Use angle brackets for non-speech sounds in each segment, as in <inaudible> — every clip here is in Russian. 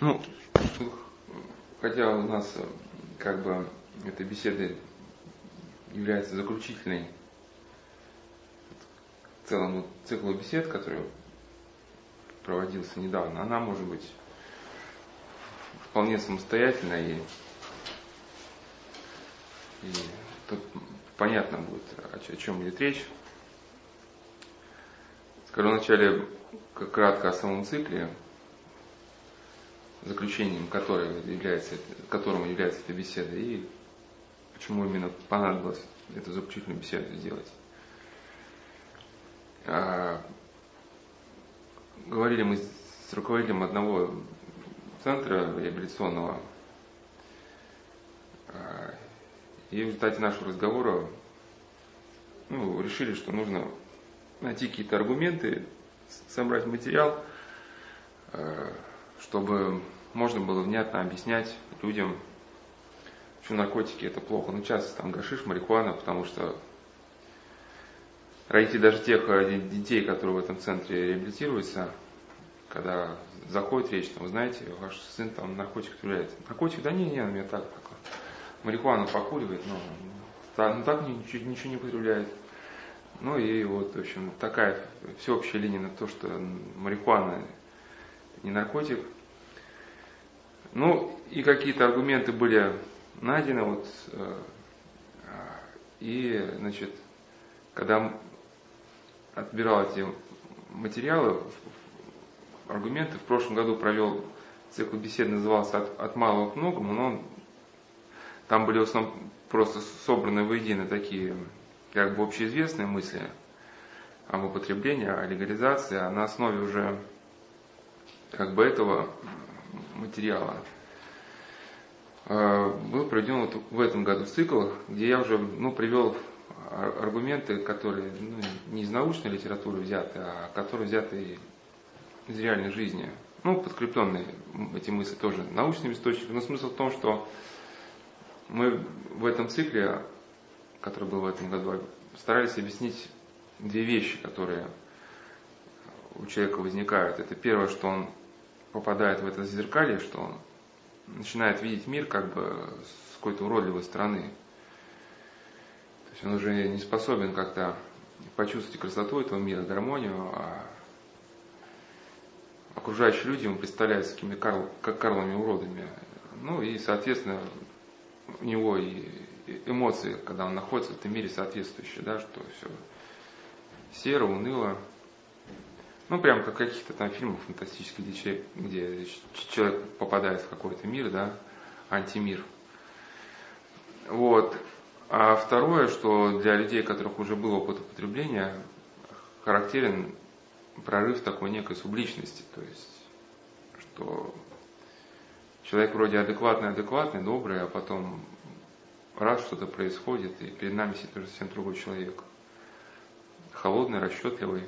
Ну, хотя у нас как бы эта беседа является заключительной целому циклу бесед, который проводился недавно, она может быть вполне самостоятельна и, и тут понятно будет, о, о чем идет речь. Скажу вначале кратко о самом цикле, заключением которого является, которым является эта беседа, и почему именно понадобилось эту заключительную беседу сделать. А, говорили мы с руководителем одного центра реабилитационного, а, и в результате нашего разговора ну, решили, что нужно найти какие-то аргументы, собрать материал, э, чтобы можно было внятно объяснять людям, что наркотики это плохо. Ну, часто там гашиш, марихуана, потому что родители даже тех э, детей, которые в этом центре реабилитируются, когда заходит речь, там, знаете, ваш сын там наркотик употребляет. Наркотик, да не, не, у меня так, так. Марихуану покуривает, но ну, так ничего, ничего не употребляет. Ну и вот, в общем, такая всеобщая линия на то, что марихуана не наркотик. Ну и какие-то аргументы были найдены, вот, э, и, значит, когда отбирал эти материалы, аргументы, в прошлом году провел цикл бесед, назывался «От, от малого к многому», но там были в основном просто собраны воедино такие как бы общеизвестные мысли об употреблении, о легализации, а на основе уже как бы этого материала э, был проведен вот в этом году цикл, где я уже ну, привел аргументы, которые ну, не из научной литературы взяты, а которые взяты из реальной жизни. Ну, подкрепленные эти мысли тоже научными источниками. Но смысл в том, что мы в этом цикле который был в этом году, старались объяснить две вещи, которые у человека возникают. Это первое, что он попадает в это зеркалье, что он начинает видеть мир как бы с какой-то уродливой стороны. То есть он уже не способен как-то почувствовать красоту этого мира, гармонию, а окружающие люди ему представляются такими Карл, как Карлами уродами. Ну и, соответственно, у него и эмоции, когда он находится в этом мире соответствующие, да, что все серо, уныло. Ну, прям как каких-то там фильмах фантастических, где человек, где человек попадает в какой-то мир, да, антимир. Вот. А второе, что для людей, у которых уже был опыт употребления, характерен прорыв такой некой субличности, то есть, что человек вроде адекватный, адекватный, добрый, а потом раз что-то происходит, и перед нами сидит уже совсем другой человек. Холодный, расчетливый,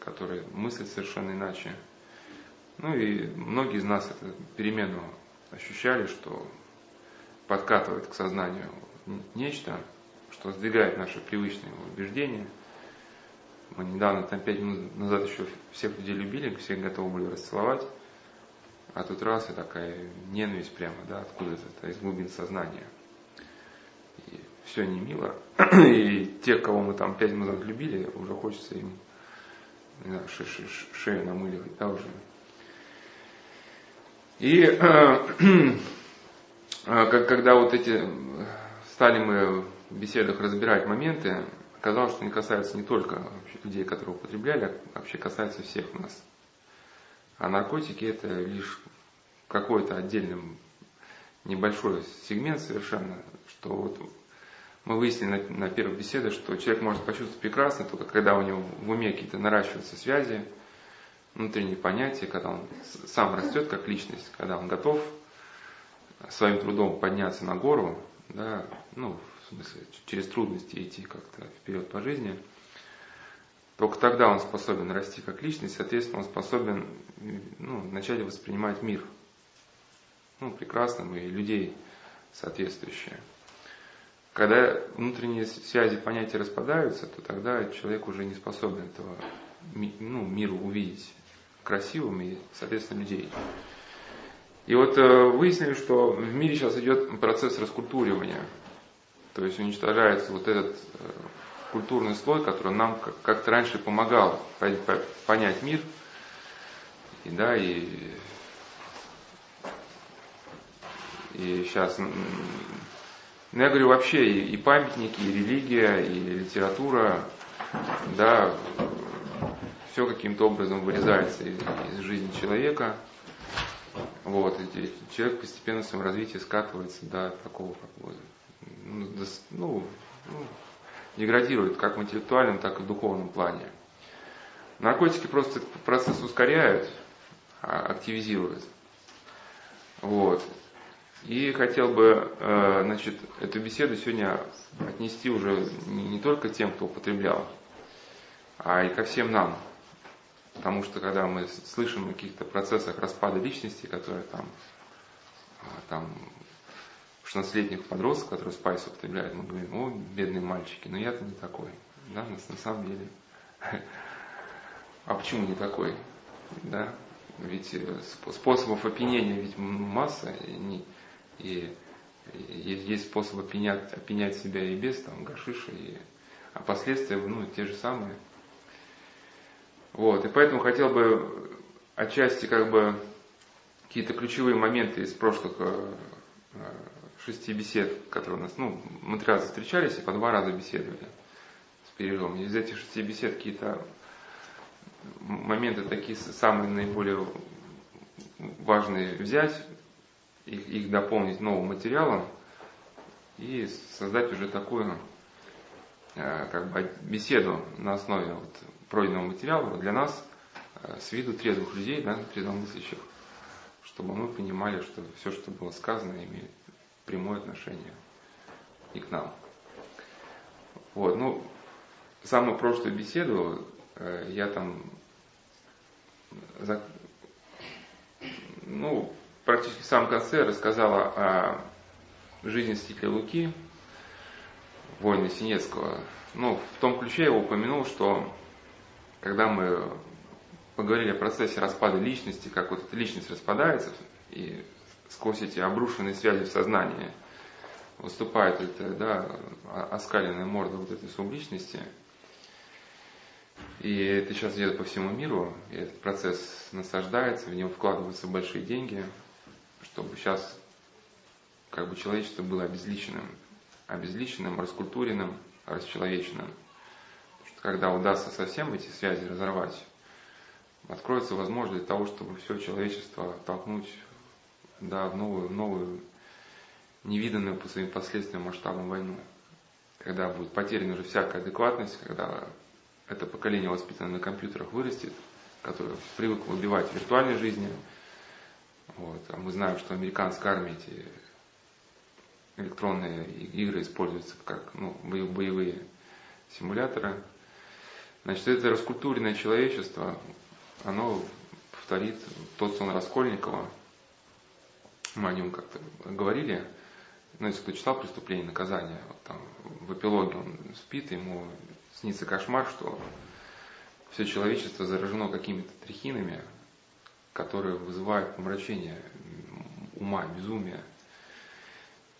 который мыслит совершенно иначе. Ну и многие из нас эту перемену ощущали, что подкатывает к сознанию нечто, что сдвигает наши привычные убеждения. Мы недавно, там пять минут назад еще всех людей любили, всех готовы были расцеловать, а тут раз и такая ненависть прямо, да, откуда-то, из глубин сознания – все не мило. <clears throat> И тех, кого мы там пять минут любили, уже хочется им знаю, ше -ше шею намыливать, да, уже. И э, <clears throat> э, когда вот эти стали мы в беседах разбирать моменты, оказалось, что они касаются не только людей, которые употребляли, а вообще касаются всех нас. А наркотики это лишь какой-то отдельный небольшой сегмент совершенно, что вот мы выяснили на, на первой беседе, что человек может почувствовать прекрасно только когда у него в уме какие-то наращиваются связи, внутренние понятия, когда он сам растет как личность, когда он готов своим трудом подняться на гору, да, ну, в смысле, через трудности идти как-то вперед по жизни, только тогда он способен расти как личность, соответственно, он способен ну, начать воспринимать мир ну, прекрасным и людей соответствующие. Когда внутренние связи понятия распадаются, то тогда человек уже не способен этого ну, миру увидеть красивым и, соответственно, людей. И вот э, выяснили, что в мире сейчас идет процесс раскультуривания. То есть уничтожается вот этот э, культурный слой, который нам как-то раньше помогал понять мир. И да, и, и сейчас, ну, я говорю вообще, и, и памятники, и религия, и литература, да, все каким-то образом вырезается из, из жизни человека. Вот, и человек постепенно в своем развитии скатывается до такого, как бы, ну, до, ну, ну, деградирует как в интеллектуальном, так и в духовном плане. Наркотики просто процесс ускоряют, а, активизируют. Вот. И хотел бы э, значит, эту беседу сегодня отнести уже не только тем, кто употреблял, а и ко всем нам. Потому что когда мы слышим о каких-то процессах распада личности, которые там, а, там 16-летних подростков, которые спайс употребляют, мы говорим, о, бедные мальчики, но я-то не такой. Да, на, на самом деле. А почему не такой? Да? Ведь э, способов опьянения ведь масса, и, и, и есть способ опьянять, опьянять себя и без там, гашиша, и, а последствия ну, те же самые. Вот, и поэтому хотел бы отчасти как бы какие-то ключевые моменты из прошлых э, э, шести бесед, которые у нас, ну, мы три раза встречались и по два раза беседовали с перерывом. Из этих шести бесед какие-то моменты такие самые наиболее важные взять, их, их дополнить новым материалом и создать уже такую э, как бы беседу на основе вот пройденного материала для нас, э, с виду трезвых людей, да, трезвомыслящих, чтобы мы понимали, что все, что было сказано, имеет прямое отношение и к нам. Вот, ну, самую прошлую беседу э, я там ну, практически в самом конце рассказала о жизни святителя Луки, воина Синецкого. Ну, в том ключе я упомянул, что когда мы поговорили о процессе распада личности, как вот эта личность распадается, и сквозь эти обрушенные связи в сознании выступает эта да, оскаленная морда вот этой субличности. И это сейчас идет по всему миру, и этот процесс насаждается, в него вкладываются большие деньги, чтобы сейчас как бы человечество было обезличенным, обезличенным, раскультуренным, расчеловеченным. Потому что когда удастся совсем эти связи разорвать, откроется возможность для того, чтобы все человечество толкнуть да, в новую, новую, невиданную по своим последствиям масштабам войну. Когда будет потеряна уже всякая адекватность, когда это поколение, воспитанное на компьютерах, вырастет, которое привыкло убивать в виртуальной жизни. Вот. А мы знаем, что американская армия эти электронные игры используются как ну, боевые симуляторы. Значит, это раскультуренное человечество, оно повторит тот сон Раскольникова, мы о нем как-то говорили, ну, если кто читал «Преступление и наказание», вот там в эпилоге он спит, ему снится кошмар, что все человечество заражено какими-то трихинами, которые вызывают помрачение ума, безумие.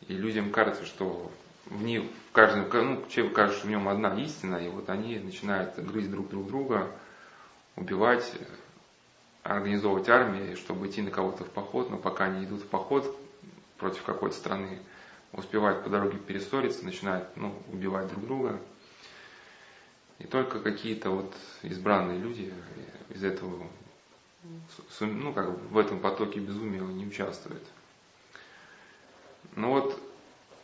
И людям кажется, что в них, в каждом, ну, человеку кажется, что в нем одна истина, и вот они начинают грызть друг друг друга, убивать, организовывать армии, чтобы идти на кого-то в поход, но пока они идут в поход против какой-то страны, успевают по дороге перессориться, начинают ну, убивать друг друга. И только какие-то вот избранные люди из этого, ну как в этом потоке безумия не участвуют. Ну вот,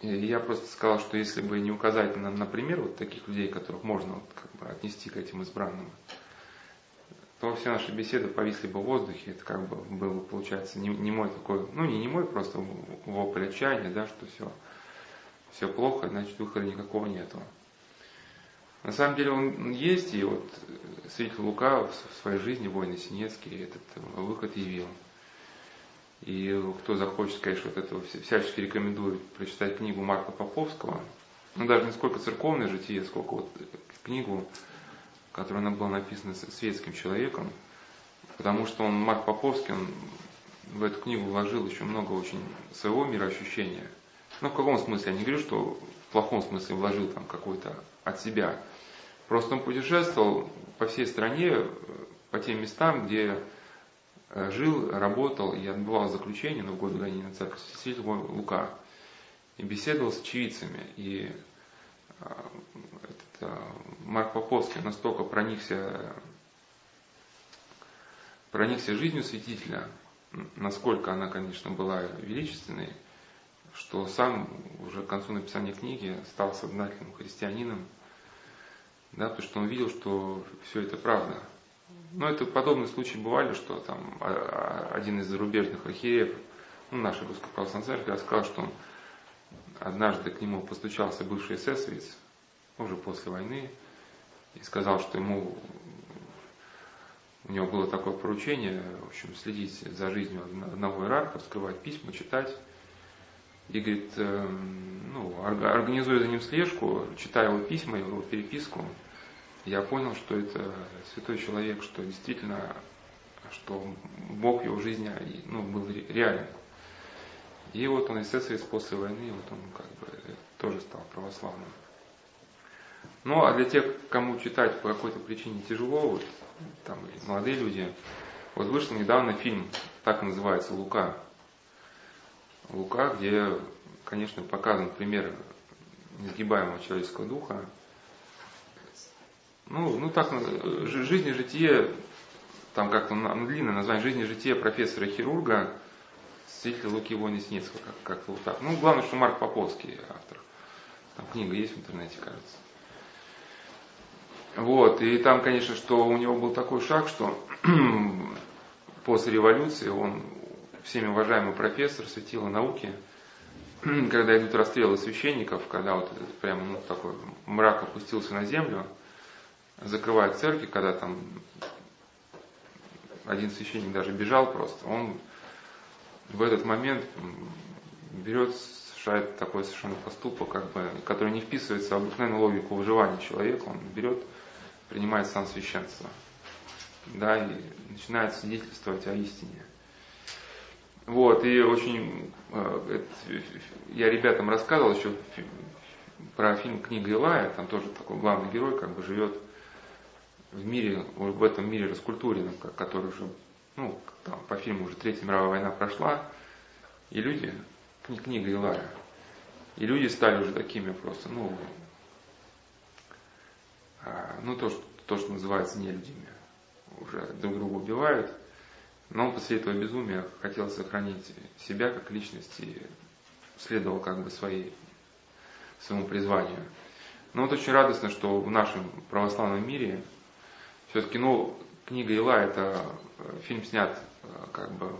я просто сказал, что если бы не указать нам на пример вот таких людей, которых можно вот как бы отнести к этим избранным, то все наши беседы повисли бы в воздухе. Это как бы было, получается, не, не мой такой, ну не не мой, просто вопль отчаяния, да, что все, все плохо, значит выхода никакого нету. На самом деле он есть, и вот святитель Лука в своей жизни, войны Синецкий, этот выход явил. И кто захочет, конечно, вот этого всячески рекомендую прочитать книгу Марка Поповского, ну даже не сколько церковное житие, сколько вот книгу которая она была написана светским человеком, потому что он, Марк Поповский, он в эту книгу вложил еще много очень своего мироощущения. Ну, в каком смысле? Я не говорю, что в плохом смысле вложил там какой-то от себя. Просто он путешествовал по всей стране, по тем местам, где э, жил, работал и отбывал заключение на годы гонения на церковь святитель Лука. И беседовал с очевидцами. И э, этот, э, Марк Поповский настолько проникся, проникся жизнью святителя, насколько она, конечно, была величественной, что сам уже к концу написания книги стал сознательным христианином, да, потому что он видел, что все это правда. Но это подобные случаи бывали, что там один из зарубежных архиереев, ну, нашей русской православной церкви, рассказал, что он однажды к нему постучался бывший эсэсовец, уже после войны, и сказал, что ему у него было такое поручение, в общем, следить за жизнью одного иерарха, вскрывать письма, читать. И говорит, э, ну, организуя за ним слежку, читая его письма, его переписку, я понял, что это святой человек, что действительно, что Бог в его жизни ну, был реален. И вот он эсэсовец после войны, вот он как бы тоже стал православным. Ну, а для тех, кому читать по какой-то причине тяжело, вот, там молодые люди, вот вышел недавно фильм, так называется, «Лука». «Лука», где, конечно, показан пример несгибаемого человеческого духа. Ну, ну так, жизнь и житие, там как-то ну, длинное название, жизнь и житие профессора-хирурга, свидетеля Луки Вонесницкого, как- как-то вот так. Ну, главное, что Марк Поповский автор. Там книга есть в интернете, кажется. Вот, и там, конечно, что у него был такой шаг, что <clears throat> после революции он всеми уважаемый профессор светила науки, <clears throat> когда идут расстрелы священников, когда вот прямо ну, такой мрак опустился на землю, закрывают церкви, когда там один священник даже бежал просто, он в этот момент берет, совершает такой совершенно поступок, как бы, который не вписывается в обыкновенную логику выживания человека, он берет принимает сан священства. Да, и начинает свидетельствовать о истине. Вот, и очень, э, это, я ребятам рассказывал еще про фильм «Книга Илая», там тоже такой главный герой как бы живет в мире, в этом мире раскультуренном, который уже, ну, там, по фильму уже Третья мировая война прошла, и люди, книга Илая, и люди стали уже такими просто, ну, а, ну, то, что, то, что называется нелюдями, уже друг друга убивают. Но после этого безумия хотел сохранить себя как личность и следовал как бы своей, своему призванию. Но вот очень радостно, что в нашем православном мире все-таки, ну, книга Ила это э, фильм снят э, как бы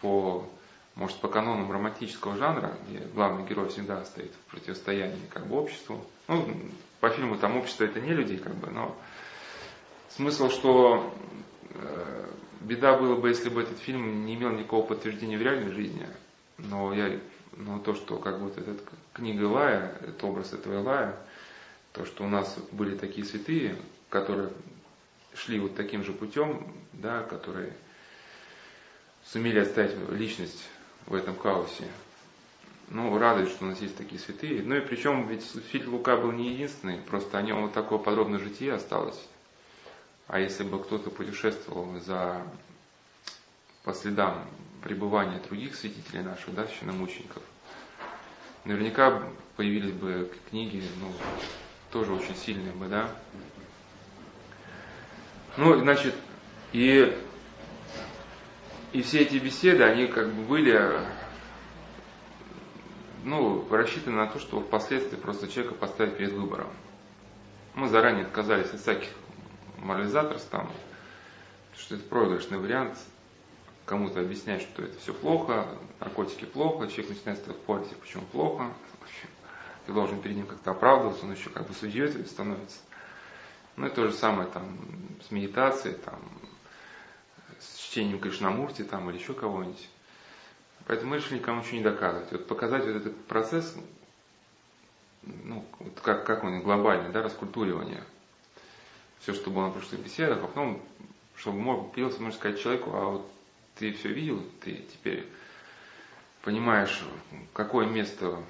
по, может, по канонам романтического жанра, где главный герой всегда стоит в противостоянии как бы обществу. Ну, по фильму там общество это не люди, как бы, но смысл, что э, беда было бы, если бы этот фильм не имел никакого подтверждения в реальной жизни. Но я, но то, что как вот эта книга Илая, это образ этого Илая, то, что у нас были такие святые, которые шли вот таким же путем, да, которые сумели оставить личность в этом хаосе, ну, радует, что у нас есть такие святые. Ну и причем ведь святитель Лука был не единственный, просто о нем вот такое подробное житие осталось. А если бы кто-то путешествовал за по следам пребывания других святителей наших, да, священномучеников, наверняка появились бы книги, ну, тоже очень сильные бы, да. Ну, значит, и, и все эти беседы, они как бы были ну, рассчитаны на то, что впоследствии просто человека поставить перед выбором. Мы заранее отказались от всяких морализаторств, там, что это проигрышный вариант, кому-то объяснять, что это все плохо, наркотики плохо, человек начинает спорить, почему плохо, ты должен перед ним как-то оправдываться, он еще как бы судьей становится. Ну и то же самое там с медитацией, там, с чтением Кришнамурти там, или еще кого-нибудь. Поэтому мы решили никому ничего не доказывать. Вот показать вот этот процесс, ну, вот как, как он глобальный, да, раскультуривание. Все, что было на прошлых беседах, а потом, чтобы мог, появился, можно сказать, человеку, а вот ты все видел, ты теперь понимаешь, какое место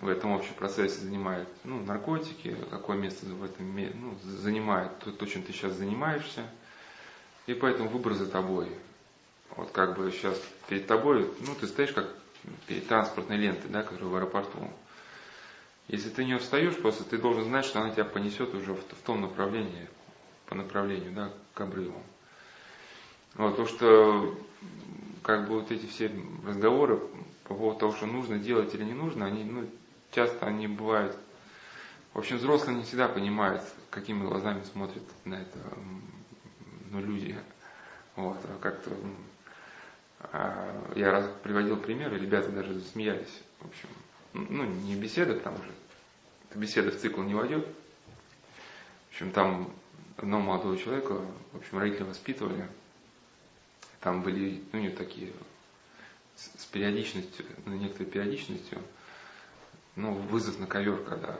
в этом общем процессе занимает ну, наркотики, какое место в этом ну, занимает то, то, чем ты сейчас занимаешься. И поэтому выбор за тобой. Вот как бы сейчас перед тобой, ну ты стоишь как перед транспортной лентой, да, которая в аэропорту. Если ты не встаешь, просто ты должен знать, что она тебя понесет уже в, в том направлении, по направлению, да, к обрыву. Вот, то, что как бы вот эти все разговоры по поводу того, что нужно делать или не нужно, они, ну, часто они бывают. В общем, взрослые не всегда понимают, какими глазами смотрят на это ну, люди. Вот, а как-то а, я раз приводил примеры, ребята даже засмеялись. В общем, ну, не беседа к тому же. Беседа в цикл не войдет. В общем, там одного молодого человека, в общем, родители воспитывали. Там были, ну, не такие, с, с периодичностью, на ну, некоторой периодичностью, ну, вызов на ковер, когда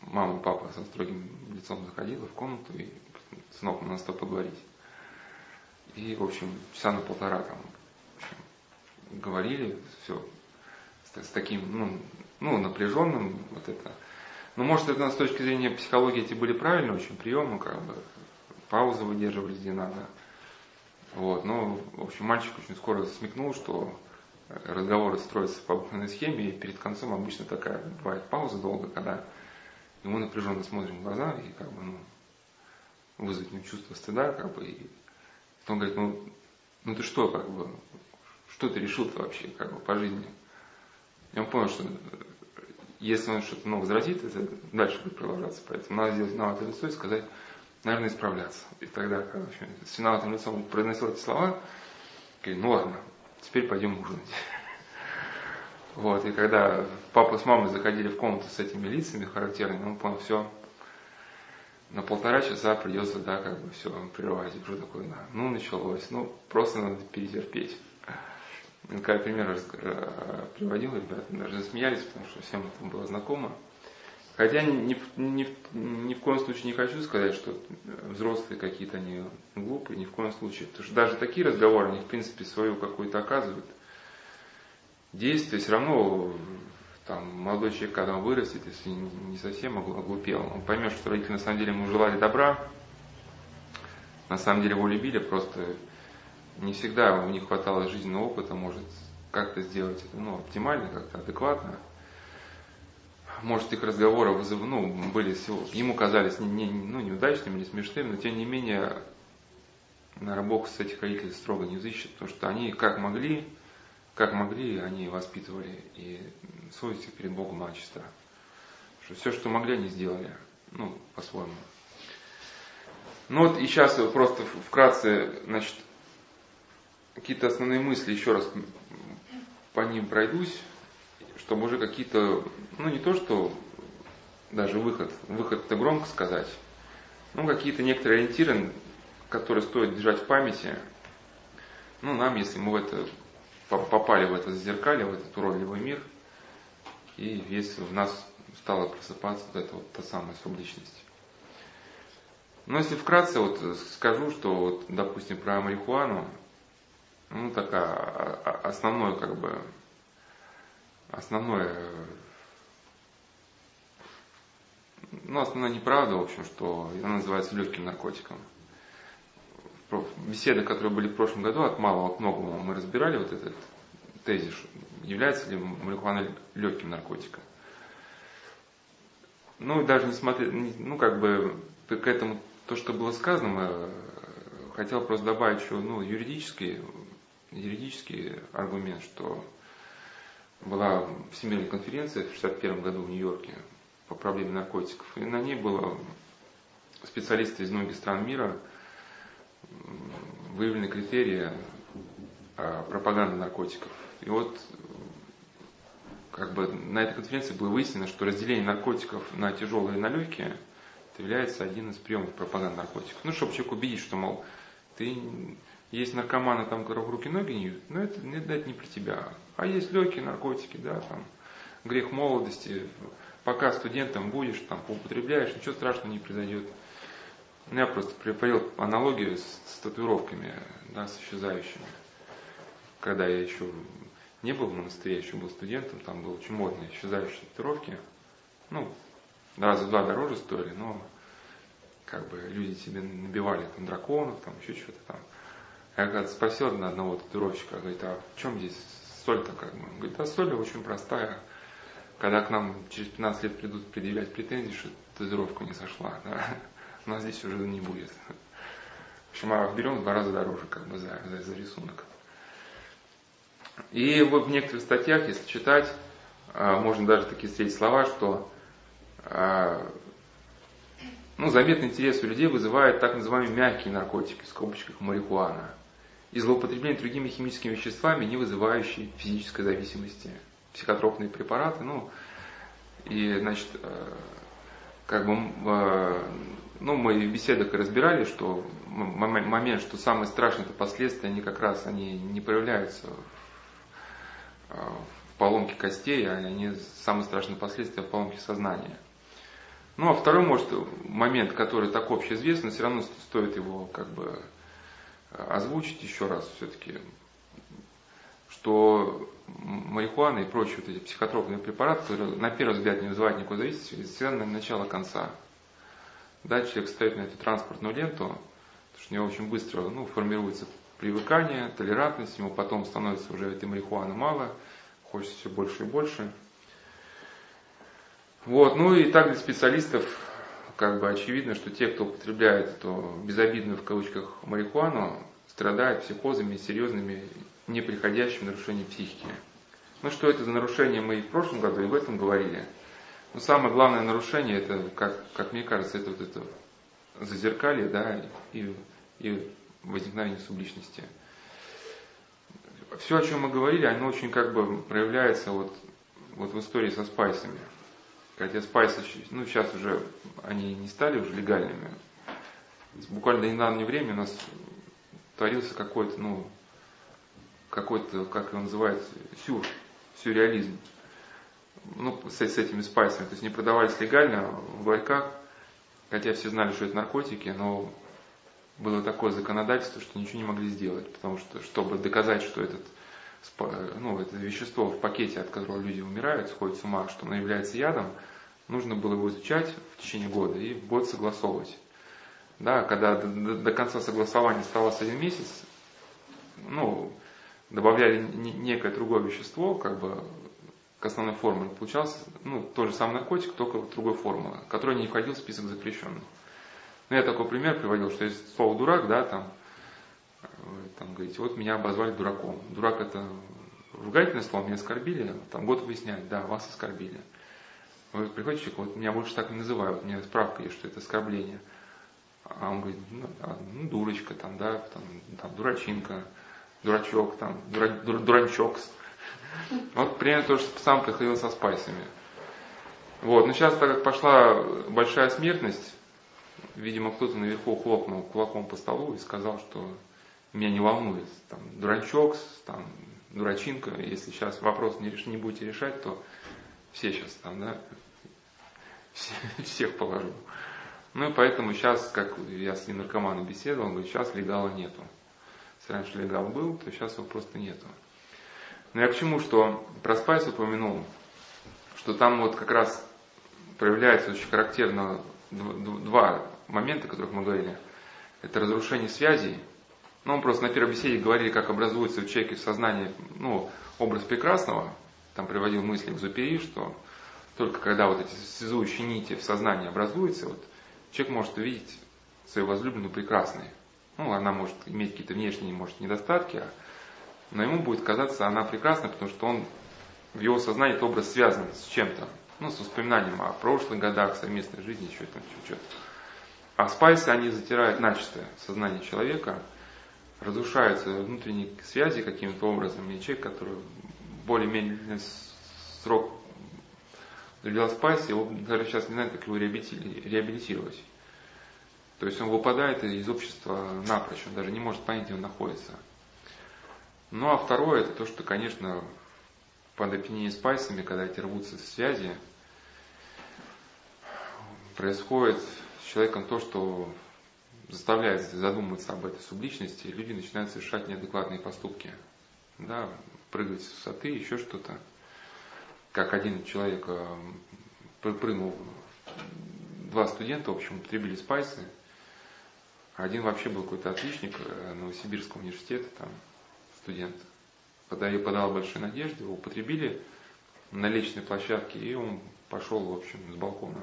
мама папа со строгим лицом заходила в комнату и сынок, надо с тобой поговорить. И, в общем, часа на полтора там общем, говорили, все с, с таким, ну, ну, напряженным, вот это. Ну, может, это с точки зрения психологии эти были правильные очень приемы, как бы, паузы выдерживались где надо. Вот, но, в общем, мальчик очень скоро смекнул, что разговоры строятся по обыкновенной схеме, и перед концом обычно такая бывает пауза долго, когда ему напряженно смотрим в глаза, и как бы, ну, вызвать нем чувство стыда, как бы, и он говорит, ну, ну ты что, как бы, что ты решил-то вообще, как бы, по жизни? И он понял, что если он что-то ну, возразит, это дальше будет продолжаться. Поэтому надо сделать виноватое лицо и сказать, наверное, исправляться. И тогда, общем, с виноватым лицом произносил эти слова, говорит, ну ладно, теперь пойдем ужинать. <laughs> Вот, и когда папа с мамой заходили в комнату с этими лицами характерными, он понял, все, на полтора часа придется, да, как бы все прерывать. Уже такой, да, ну началось, ну просто надо перетерпеть. Когда пример э, приводил, ребята даже засмеялись, потому что всем это было знакомо. Хотя ни, ни, ни в коем случае не хочу сказать, что взрослые какие-то они глупые, ни в коем случае. Потому что даже такие разговоры, они в принципе свою какую-то оказывают действие. Все равно там, молодой человек, когда он вырастет, если не совсем оглупел, он поймет, что родители на самом деле ему желали добра, на самом деле его любили, просто не всегда у них хватало жизненного опыта, может как-то сделать это ну, оптимально, как-то адекватно. Может, их разговоры вызов, ну, были, ему казались не, не, ну, неудачными, не смешными, но тем не менее, наверное, Бог с этих родителей строго не взыщет, потому что они как могли, как могли, они воспитывали, и совесть перед Богом была чиста. Что все, что могли, они сделали, ну, по-своему. Ну вот и сейчас просто вкратце, значит, какие-то основные мысли еще раз по ним пройдусь, чтобы уже какие-то, ну не то, что даже выход, выход это громко сказать, ну какие-то некоторые ориентиры, которые стоит держать в памяти, ну нам, если мы в это попали в это зеркалье, в этот уродливый мир, и если в нас стала просыпаться вот эта вот та самая субличность. Но если вкратце вот скажу, что вот, допустим, про марихуану, ну, такая а, а, основное, как бы, основное, ну, основная неправда, в общем, что она называется легким наркотиком. Беседы, которые были в прошлом году, от малого к многому мы разбирали вот этот тезис, является ли марихуана легким наркотиком. Ну, даже несмотря, ну, как бы, к этому, то, что было сказано, хотел просто добавить еще, ну, юридический юридический аргумент, что была Всемирная конференция в 1961 году в Нью-Йорке по проблеме наркотиков, и на ней было специалисты из многих стран мира, выявлены критерии а, пропаганды наркотиков. И вот как бы на этой конференции было выяснено, что разделение наркотиков на тяжелые и на легкие это является один из приемов пропаганды наркотиков. Ну, чтобы человек убедить, что, мол, ты есть наркоманы, там, которых руки-ноги не но это, это не про тебя. А есть легкие наркотики, да, там, грех молодости, пока студентом будешь, там, поупотребляешь, ничего страшного не произойдет. Я просто приводил аналогию с, с татуировками, да, с исчезающими. когда я еще не был в монастыре, я еще был студентом, там было очень модно исчезающие татуировки. Ну, раза два дороже стоили, но как бы люди себе набивали там драконов, там еще что-то там. Я когда спросил одного татуировщика, говорит, а в чем здесь соль-то как бы? Он говорит, а соль очень простая. Когда к нам через 15 лет придут предъявлять претензии, что татуировка не сошла, да, у нас здесь уже не будет. В общем, а берем в два раза дороже как бы за, за, за рисунок. И вот в некоторых статьях, если читать, а, можно даже такие встретить слова, что а, ну, заметный интерес у людей вызывает так называемые мягкие наркотики, в скобочках марихуана, и злоупотребление другими химическими веществами, не вызывающие физической зависимости. Психотропные препараты, ну, и, значит, а, как бы, ну, мы в беседах разбирали, что момент, что самые страшные это последствия, они как раз они не проявляются в, в поломке костей, а они самые страшные последствия в поломке сознания. Ну, а второй, может, момент, который так общеизвестный, все равно стоит его как бы озвучить еще раз все-таки, что марихуана и прочие вот эти психотропные препараты, которые на первый взгляд не вызывают никакой зависимости, всегда на начало конца. Да, человек стоит на эту транспортную ленту, потому что у него очень быстро ну, формируется привыкание, толерантность, ему потом становится уже этой марихуаны мало, хочется все больше и больше. Вот, ну и так для специалистов как бы очевидно, что те, кто употребляет эту безобидную в кавычках марихуану, страдают психозами серьезными, неприходящими нарушениями психики. Ну что это за нарушение, мы и в прошлом году, и в этом говорили. Но самое главное нарушение, это, как, как мне кажется, это вот это зазеркалье, да, и, и возникновение субличности. Все, о чем мы говорили, оно очень как бы проявляется вот, вот в истории со спайсами. Хотя спайсы, ну сейчас уже они не стали уже легальными. Буквально до недавнего времени у нас творился какой-то, ну, какой-то, как его называют, сюр, сюрреализм ну, с, с этими спайсами. То есть не продавались легально в ларьках, хотя все знали, что это наркотики, но было такое законодательство, что ничего не могли сделать, потому что, чтобы доказать, что этот, ну, это вещество в пакете, от которого люди умирают, сходят с ума, что оно является ядом, нужно было его изучать в течение года и год согласовывать. Да, когда до, до, до конца согласования оставался один месяц, ну, добавляли некое другое вещество, как бы к основной формуле, получался ну, тот же самый наркотик, только другой формулы, который не входил в список запрещенных. Ну, я такой пример приводил, что есть слово дурак, да, там, там говорите, вот меня обозвали дураком. Дурак это ругательное слово, меня оскорбили, там год выяснять, да, вас оскорбили. Вы приходите, человек, вот меня больше так не называют, меня справка есть, что это оскорбление. А он говорит, ну, да, ну дурочка, там, да, там, там, дурачинка, дурачок, там, дура, дур, дуранчок. Вот примерно то, что сам приходил со спайсами. Вот, но сейчас, так как пошла большая смертность, видимо, кто-то наверху хлопнул кулаком по столу и сказал, что меня не волнует, там, дуранчок, там, дурачинка, если сейчас вопрос не, реш... не будете решать, то все сейчас там, да, все, всех положу. Ну и поэтому сейчас, как я с ним наркоманом беседовал, он говорит, сейчас легала нету. Если раньше легал был, то сейчас его просто нету. Но я к чему, что про спайс упомянул, что там вот как раз проявляется очень характерно два момента, о которых мы говорили. Это разрушение связей. Ну, просто на первой беседе говорили, как образуется у человека в сознании ну, образ прекрасного. Там приводил мысли в Зупери, что только когда вот эти связующие нити в сознании образуются, вот, человек может увидеть свою возлюбленную прекрасной. Ну, она может иметь какие-то внешние, может, недостатки, а но ему будет казаться она прекрасна, потому что он в его сознании этот образ связан с чем-то, ну, с воспоминанием о прошлых годах, совместной жизни, еще там чуть-чуть. А спайсы, они затирают начисто сознание человека, разрушаются внутренние связи каким-то образом, и человек, который более-менее срок для спайса, его даже сейчас не знает, как его реабилитировать. То есть он выпадает из общества напрочь, он даже не может понять, где он находится. Ну а второе, это то, что, конечно, под опьянение спайсами, когда эти рвутся связи, происходит с человеком то, что заставляет задумываться об этой субличности, люди начинают совершать неадекватные поступки. да, прыгать с высоты, еще что-то. Как один человек э, прыгнул, два студента, в общем, употребили спайсы. Один вообще был какой-то отличник э, Новосибирского университета, там, студент. Подал, подал большие надежды, его употребили на личной площадке, и он пошел, в общем, с балкона.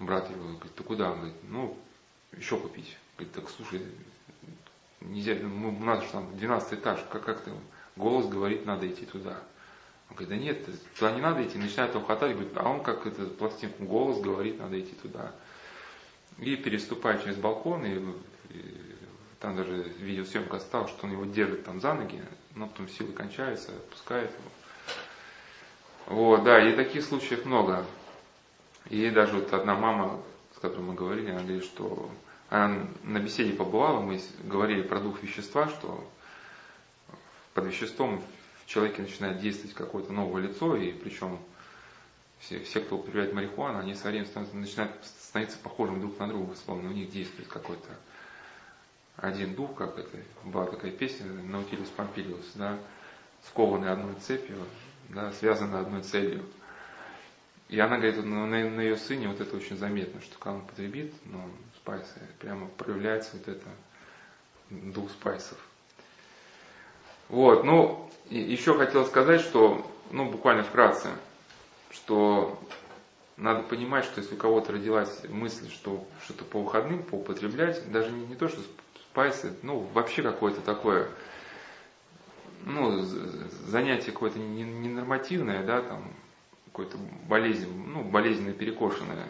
Брат его говорит, ты куда? Он говорит, ну, еще купить. Говорит, так слушай, нельзя, мы, у нас же там 12 этаж, как, как ты, голос говорит, надо идти туда. Он говорит, да нет, туда не надо идти, начинает его хватать, говорит, а он как это пластинку, голос говорит, надо идти туда. И переступая через балкон, и, и там даже видеосъемка осталась, что он его держит там за ноги, но потом силы кончаются, отпускает его. Вот, да, и таких случаев много. И даже вот одна мама, с которой мы говорили, она говорит, что она на беседе побывала, мы говорили про дух вещества, что под веществом в человеке начинает действовать какое-то новое лицо, и причем все, все кто употребляет марихуану, они со временем начинают становиться похожими друг на друга, словно у них действует какой-то один дух, как это, была такая песня, Наутилус Помпилиус, да, скованный одной цепью, да, связаны одной целью. И она говорит, ну, на, на ее сыне вот это очень заметно, что когда он потребит, ну, спайсы, прямо проявляется вот это дух спайсов. Вот, ну, еще хотел сказать, что, ну, буквально вкратце, что надо понимать, что если у кого-то родилась мысль, что что-то по выходным поупотреблять, даже не, не то, что спайсы, ну, вообще какое-то такое, ну, занятие какое-то ненормативное, да, там, какое-то болезнь, ну, болезненно перекошенное,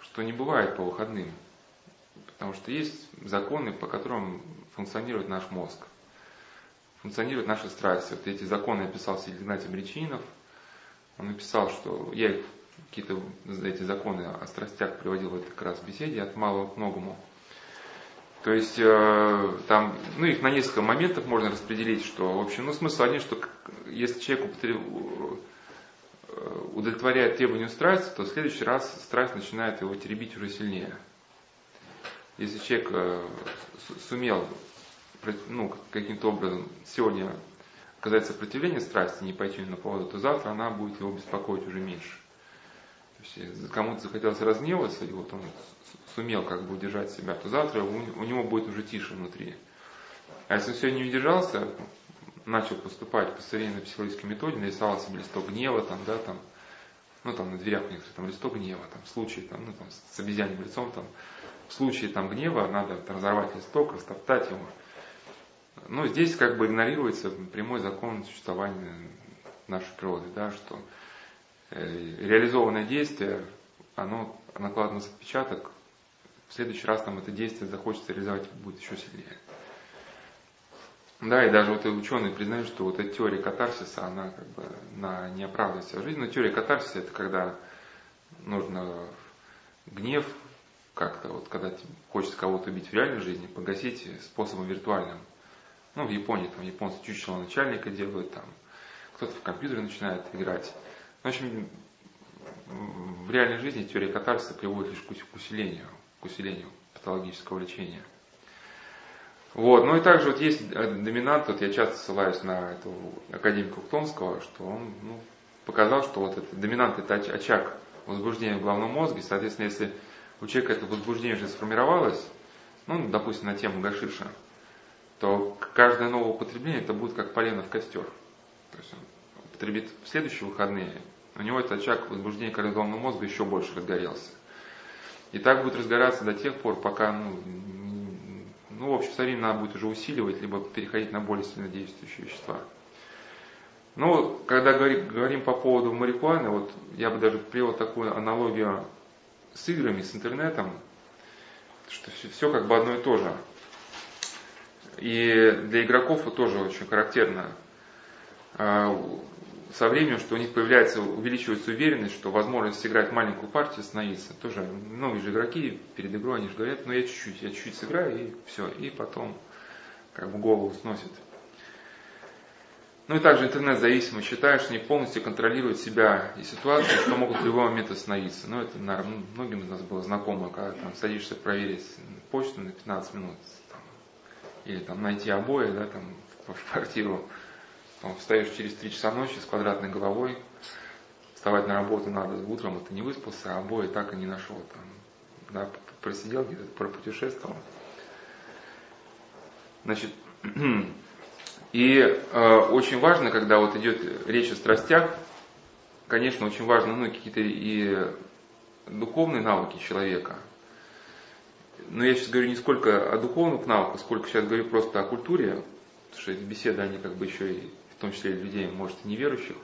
что не бывает по выходным. Потому что есть законы, по которым функционирует наш мозг, функционируют наши страсти. Вот эти законы написал Игнатий Бричинов. Он написал, что я какие-то эти законы о страстях приводил в этой как раз беседе от малого к многому. То есть э, там, ну их на несколько моментов можно распределить, что, в общем, ну смысл один, что если человек употреб... Э, удовлетворяет требованию страсти, то в следующий раз страсть начинает его теребить уже сильнее. Если человек э, сумел ну, каким-то образом сегодня оказать сопротивление страсти, не пойти на поводу, то завтра она будет его беспокоить уже меньше. То есть, кому-то захотелось разневаться, и вот он сумел как бы удержать себя, то завтра у, него будет уже тише внутри. А если он сегодня не удержался, начал поступать по современной психологической методе, нарисовал себе листок гнева, там, да, там, ну, там, на дверях у них там листок гнева, там, в случае, там, ну, там, с обезьянным лицом, там, в случае, там, гнева надо там, разорвать листок, растоптать его. Но здесь как бы игнорируется прямой закон существования нашей природы, да, что э, реализованное действие, оно накладывается отпечаток в следующий раз нам это действие захочется реализовать будет еще сильнее. Да, и даже вот и ученые признают, что вот эта теория катарсиса, она как бы на не оправдывает свою жизнь. Но теория катарсиса это когда нужно гнев как-то, вот когда хочется кого-то убить в реальной жизни, погасить способом виртуальным. Ну, в Японии там японцы чучело начальника делают, там кто-то в компьютере начинает играть. В общем, в реальной жизни теория катарсиса приводит лишь к усилению к усилению патологического лечения. Вот. Ну и также вот есть э, доминант, вот я часто ссылаюсь на этого академика Ухтомского, что он ну, показал, что вот этот доминант это очаг возбуждения в головном мозге, соответственно, если у человека это возбуждение уже сформировалось, ну, допустим, на тему гашиша, то каждое новое употребление это будет как полено в костер. То есть он употребит в следующие выходные, у него этот очаг возбуждения головного мозга еще больше разгорелся. И так будет разгораться до тех пор, пока, ну, ну в общем, со временем надо будет уже усиливать, либо переходить на более сильно действующие вещества. Но когда говорим, по поводу марихуаны, вот я бы даже привел такую аналогию с играми, с интернетом, что все, все как бы одно и то же. И для игроков это тоже очень характерно. А, со временем, что у них появляется, увеличивается уверенность, что возможность сыграть маленькую партию становится. Тоже многие же игроки перед игрой, они же говорят, ну я чуть-чуть, я чуть-чуть сыграю и все, и потом как бы голову сносит. Ну и также интернет-зависимый считает, что они полностью контролируют себя и ситуацию, что могут в любой момент остановиться. Ну это, наверное, многим из нас было знакомо, когда там садишься проверить почту на 15 минут, или там найти обои, да, там, в квартиру, там, встаешь через три часа ночи с квадратной головой, вставать на работу надо утром, и ты не выспался, а обои так и не нашел. Там, да, просидел где-то, пропутешествовал. Значит, <clears throat> и э, очень важно, когда вот идет речь о страстях, конечно, очень важно, ну, какие-то и духовные навыки человека. Но я сейчас говорю не сколько о духовных навыках, сколько сейчас говорю просто о культуре, потому что эти беседы, они как бы еще и, в том числе и людей, может, и неверующих.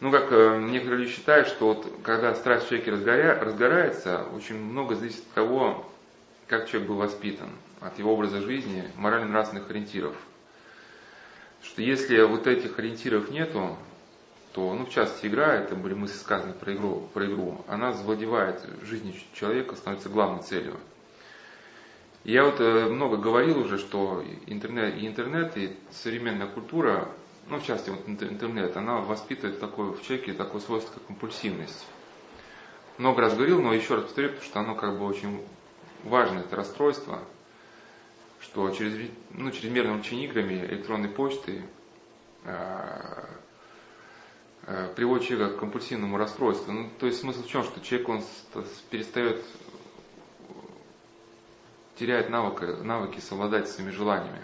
Ну, как э, некоторые люди считают, что вот когда страсть в человеке разгоря, разгорается, очень много зависит от того, как человек был воспитан, от его образа жизни, морально-нравственных ориентиров. Что если вот этих ориентиров нету, то, ну, в частности, игра, это были мысли сказаны про игру, про игру, она завладевает жизнью человека, становится главной целью. Я вот э, много говорил уже, что интернет, и интернет, и современная культура, ну, в частности, вот интернет, она воспитывает такое, в человеке такое свойство, как компульсивность. Много раз говорил, но еще раз повторю, потому что оно как бы очень важно, это расстройство, что через, ну, чрезмерное увлечение играми, электронной почты, э, приводит человека к компульсивному расстройству. Ну, то есть смысл в чем, что человек он перестает теряет навык, навыки совладать своими желаниями.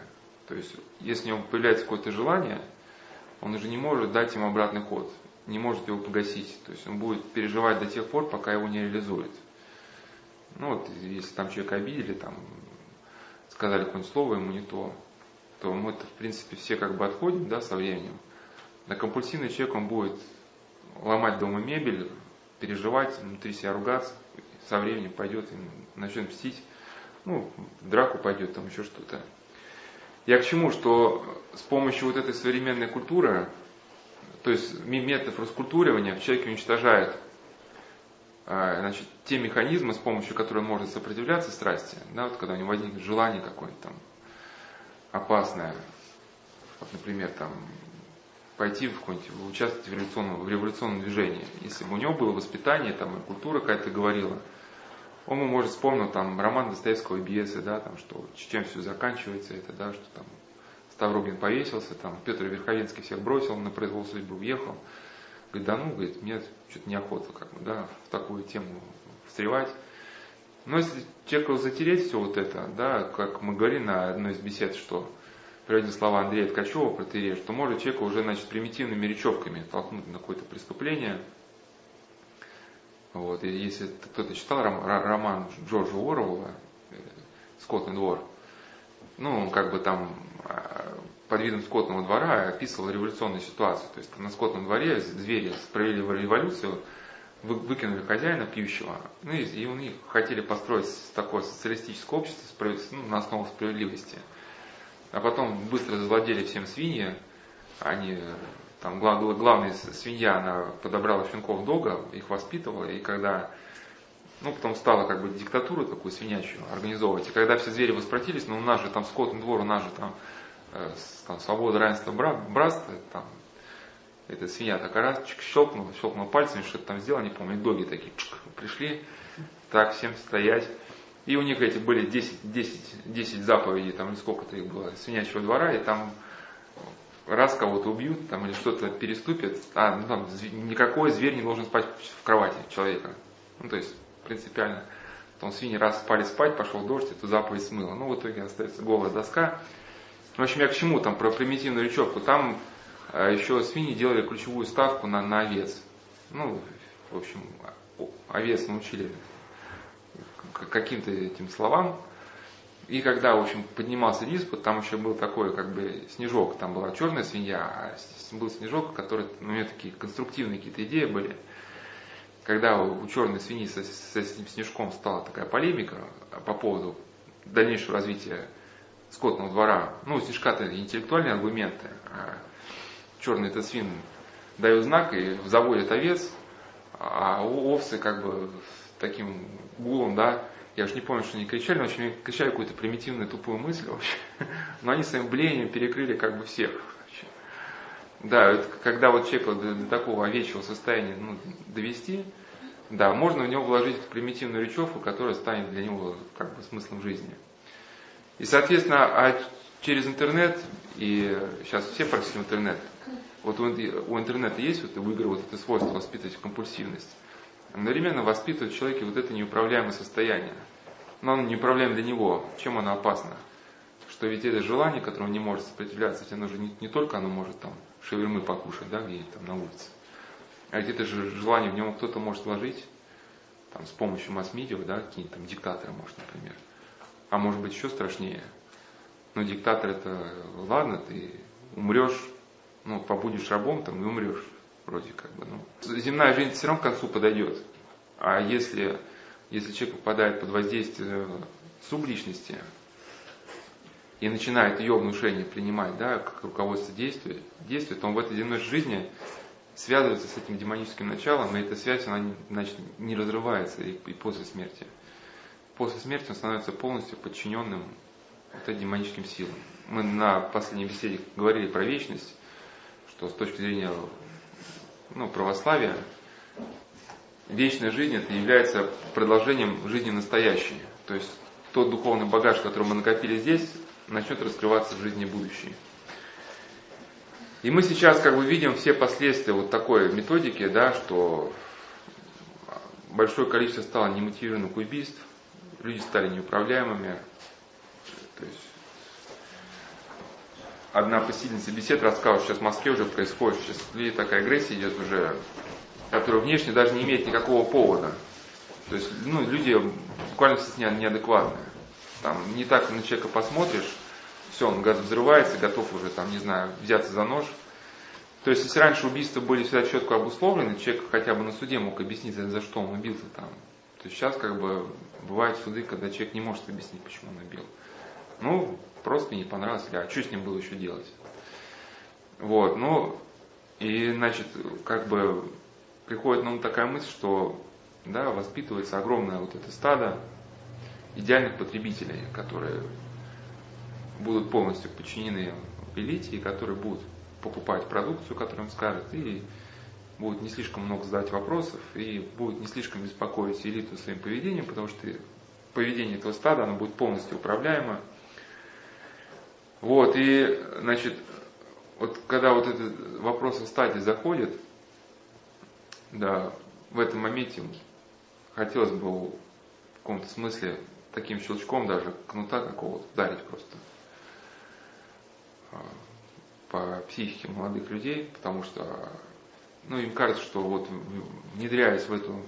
То есть, если у него появляется какое-то желание, он уже не может дать ему обратный ход, не может его погасить. То есть он будет переживать до тех пор, пока его не реализует. Ну вот, если там человека обидели, там, сказали какое-нибудь слово ему не то, то мы это, в принципе, все как бы отходим, да, со временем. На компульсивный человек он будет ломать дома мебель, переживать, внутри себя ругаться, со временем пойдет и начнет мстить, ну, в драку пойдет, там еще что-то. Я к чему, что с помощью вот этой современной культуры, то есть методов раскультуривания, человек уничтожает а, значит, те механизмы, с помощью которых он может сопротивляться страсти, да, вот когда у него возникнет желание какое-то там опасное, вот, например, там, пойти в какой-нибудь, участвовать в революционном, в революционном движении. Если бы у него было воспитание, там, культура какая-то говорила, он может вспомнить там роман Достоевского «Бесы», да, там, что чем все заканчивается, это, да, что там Ставрогин повесился, там Петр Верховенский всех бросил, на произвол судьбы уехал. Говорит, да ну, говорит, мне что-то неохота как бы, да, в такую тему встревать. Но если человеку затереть все вот это, да, как мы говорили на одной из бесед, что приводили слова Андрея Ткачева про Тереш, что может человека уже, значит, примитивными речевками толкнуть на какое-то преступление, вот, и если кто-то читал роман Джорджа Уоррелла «Скотный двор», ну, он как бы там а, под видом скотного двора описывал революционную ситуацию. То есть на скотном дворе звери провели революцию, выкинули хозяина пьющего, ну и, и у них хотели построить такое социалистическое общество ну, на основе справедливости. А потом быстро завладели всем свиньи, они там главная свинья, она подобрала щенков дога, их воспитывала, и когда, ну, потом стала как бы диктатуру такую свинячью организовывать, и когда все звери воспротивились, ну, у нас же там скотный двор, у нас же там, э, там свобода, равенство, братство, там, эта свинья такая раз чик, щелкнула, щелкнула пальцами, что-то там сделала, не помню, доги такие чик, пришли, так, всем стоять. И у них эти были 10, 10, 10 заповедей, там, или сколько-то их было, свинячьего двора, и там раз кого-то убьют там, или что-то переступят, а ну, там, никакой зверь не должен спать в кровати человека. Ну, то есть принципиально. Потом свиньи раз спали спать, пошел дождь, эту заповедь смыло. Ну, в итоге остается голая доска. В общем, я к чему там, про примитивную речевку. Там э, еще свиньи делали ключевую ставку на, на овец. Ну, в общем, овец научили каким-то этим словам, и когда, в общем, поднимался диспут, там еще был такой, как бы, снежок, там была черная свинья, а был снежок, который, ну, у меня такие конструктивные какие-то идеи были. Когда у черной свиньи с, с этим снежком стала такая полемика по поводу дальнейшего развития скотного двора, ну, у снежка-то интеллектуальные аргументы, а черный этот свин дает знак и заводит овец, а овцы как бы таким гулом, да, я уж не помню, что они кричали, но очень кричали какую-то примитивную тупую мысль вообще. <laughs> Но они своим блеянием перекрыли как бы всех. Вообще. Да, это, когда вот человека до, до такого овечьего состояния ну, довести, да, можно в него вложить примитивную речевку, которая станет для него как бы смыслом жизни. И, соответственно, а через интернет, и сейчас все практически в интернет, вот у, у интернета есть вот у игры вот это свойство воспитывать компульсивность. Одновременно воспитывает в человеке вот это неуправляемое состояние. Но оно неуправляемо для него. Чем оно опасно? Что ведь это желание, которое он не может сопротивляться, ведь оно же не, не только оно может там шавермы покушать, да, где-нибудь там на улице. А это же желание в него кто-то может вложить, там, с помощью масс-медиа, да, какие-нибудь там диктаторы, может, например. А может быть еще страшнее. Но диктатор это, ладно, ты умрешь, ну, побудешь рабом там и умрешь, вроде как бы. Ну. Земная жизнь все равно к концу подойдет. А если, если человек попадает под воздействие субличности и начинает ее внушение принимать, да, как руководство действия, действия, то он в этой земной жизни связывается с этим демоническим началом, и эта связь, она значит, не разрывается и, и после смерти. После смерти он становится полностью подчиненным вот этим демоническим силам. Мы на последней беседе говорили про вечность, что с точки зрения ну, православия, вечная жизнь это является продолжением жизни настоящей. То есть тот духовный багаж, который мы накопили здесь, начнет раскрываться в жизни будущей. И мы сейчас как бы видим все последствия вот такой методики, да, что большое количество стало немотивированных убийств, люди стали неуправляемыми. То есть одна посетительница бесед рассказывала, что сейчас в Москве уже происходит, сейчас людей такая агрессия идет уже, которая внешне даже не имеет никакого повода. То есть ну, люди буквально неадекватные. Там не так на человека посмотришь, все, он взрывается, готов уже, там, не знаю, взяться за нож. То есть, если раньше убийства были всегда четко обусловлены, человек хотя бы на суде мог объяснить, за что он убился там. То есть сейчас как бы бывают суды, когда человек не может объяснить, почему он убил. Ну, просто не понравилось, а что с ним было еще делать? Вот, ну, и, значит, как бы приходит нам такая мысль, что, да, воспитывается огромное вот это стадо идеальных потребителей, которые будут полностью подчинены элите и которые будут покупать продукцию, которую им скажут, и будут не слишком много задавать вопросов, и будут не слишком беспокоить элиту своим поведением, потому что поведение этого стада, оно будет полностью управляемо. Вот, и, значит, вот когда вот этот вопрос о стадии заходит, да, в этом моменте хотелось бы в каком-то смысле таким щелчком даже кнута какого-то ударить просто по психике молодых людей, потому что ну, им кажется, что вот внедряясь в эту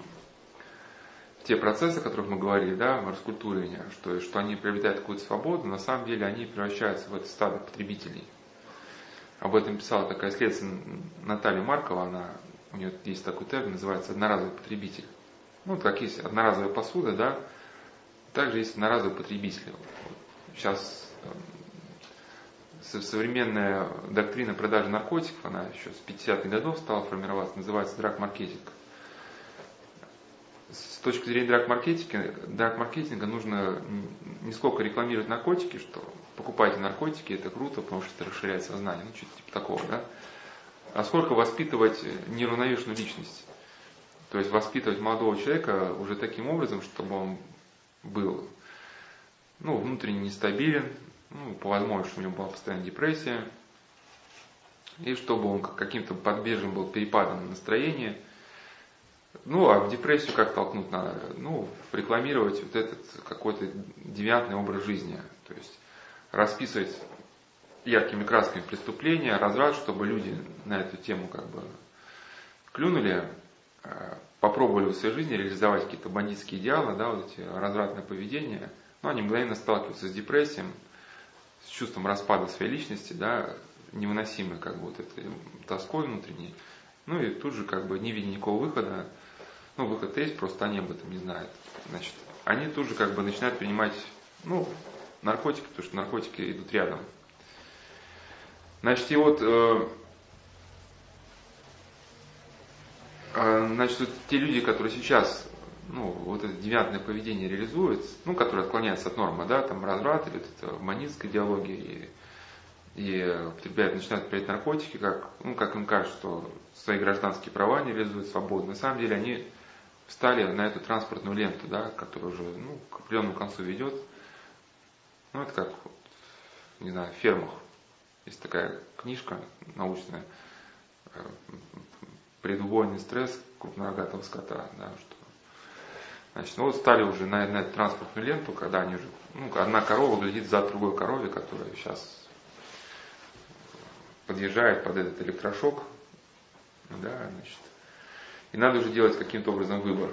те процессы, о которых мы говорили, да, в раскультуривании, что, что они приобретают какую-то свободу, на самом деле они превращаются в это стадо потребителей. Об этом писала такая исследовательница Наталья Маркова, она, у нее есть такой термин, называется одноразовый потребитель. Ну, как есть одноразовая посуда, да, также есть одноразовый потребитель. Сейчас современная доктрина продажи наркотиков, она еще с 50-х годов стала формироваться, называется драг-маркетинг. С точки зрения драг-маркетинга, драг-маркетинга нужно не сколько рекламировать наркотики, что покупайте наркотики, это круто, потому что это расширяет сознание, ну что-то типа такого, да? А сколько воспитывать неравновешенную личность. То есть воспитывать молодого человека уже таким образом, чтобы он был ну, внутренне нестабилен, ну, по возможности у него была постоянная депрессия, и чтобы он каким-то подбежным был перепадом настроения. Ну, а в депрессию как толкнуть надо? Ну, рекламировать вот этот какой-то девиантный образ жизни. То есть расписывать яркими красками преступления, разврат, чтобы люди на эту тему как бы клюнули, э, попробовали в своей жизни реализовать какие-то бандитские идеалы, да, вот эти развратное поведение, но они мгновенно сталкиваются с депрессией, с чувством распада своей личности, да, невыносимой как бы вот этой тоской внутренней. Ну и тут же как бы не видя никакого выхода, ну выход есть, просто они об этом не знают. Значит, они тут же как бы начинают принимать, ну, наркотики, потому что наркотики идут рядом. Значит, и вот, э, э, значит, вот те люди, которые сейчас ну, вот это девиантное поведение реализует, ну, которое отклоняется от нормы, да, там разврат или это манистская идеология, и, и употребляют, начинают приять наркотики, как, ну, как им кажется, что свои гражданские права не реализуют свободно. На самом деле они встали на эту транспортную ленту, да, которая уже ну, к определенному концу ведет. Ну, это как не знаю, фермах. Есть такая книжка научная, э, предубойный стресс крупнорогатого скота, да, что Значит, ну вот стали уже на, на транспортную ленту, когда они уже, ну, одна корова глядит за другой коровой, которая сейчас подъезжает под этот электрошок, да, значит, и надо уже делать каким-то образом выбор.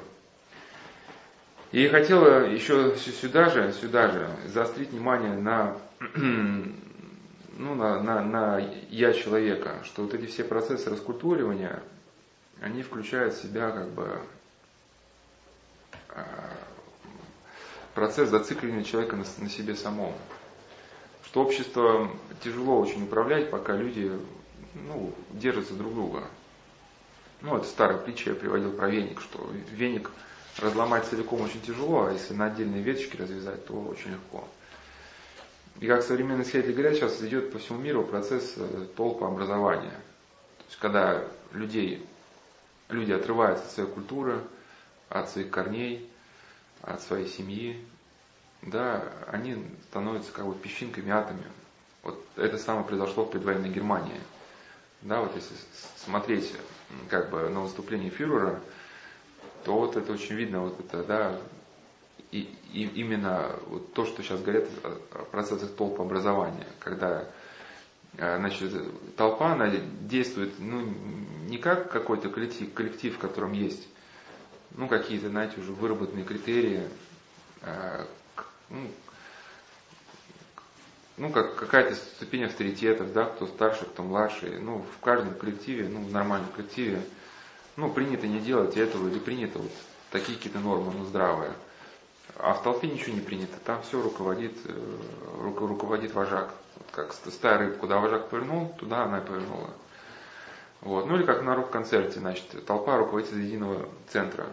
И хотела еще сюда же, сюда же заострить внимание на, <clears throat> ну, на, на, на я человека, что вот эти все процессы раскультуривания, они включают в себя как бы Э, процесс зацикливания человека на, на себе самом. Что общество тяжело очень управлять, пока люди ну, держатся друг друга. Ну, это старая притча я приводил про веник, что веник разломать целиком очень тяжело, а если на отдельные веточки развязать, то очень легко. И как современные исследователи говорят, сейчас идет по всему миру процесс э, толпообразования. То есть когда людей, люди отрываются от своей культуры, от своих корней, от своей семьи, да, они становятся как бы песчинками, атомами. Вот это самое произошло в предвоенной Германии. Да, вот если смотреть как бы на выступление фюрера, то вот это очень видно, вот это, да, и, и именно вот то, что сейчас говорят о процессах толпообразования, когда э, значит, толпа она действует ну, не как какой-то коллектив, коллектив, в котором есть ну, какие-то, знаете, уже выработанные критерии, э, ну, ну, как какая-то ступень авторитетов, да, кто старше, кто младший. Ну, в каждом коллективе, ну, в нормальном коллективе, ну, принято не делать этого или принято вот такие какие-то нормы, ну, здравые. А в толпе ничего не принято, там все руководит, э, руководит вожак. Вот как стая рыб, куда вожак повернул, туда она и повернула. Вот. Ну или как на рок-концерте, значит, толпа руководит единого центра.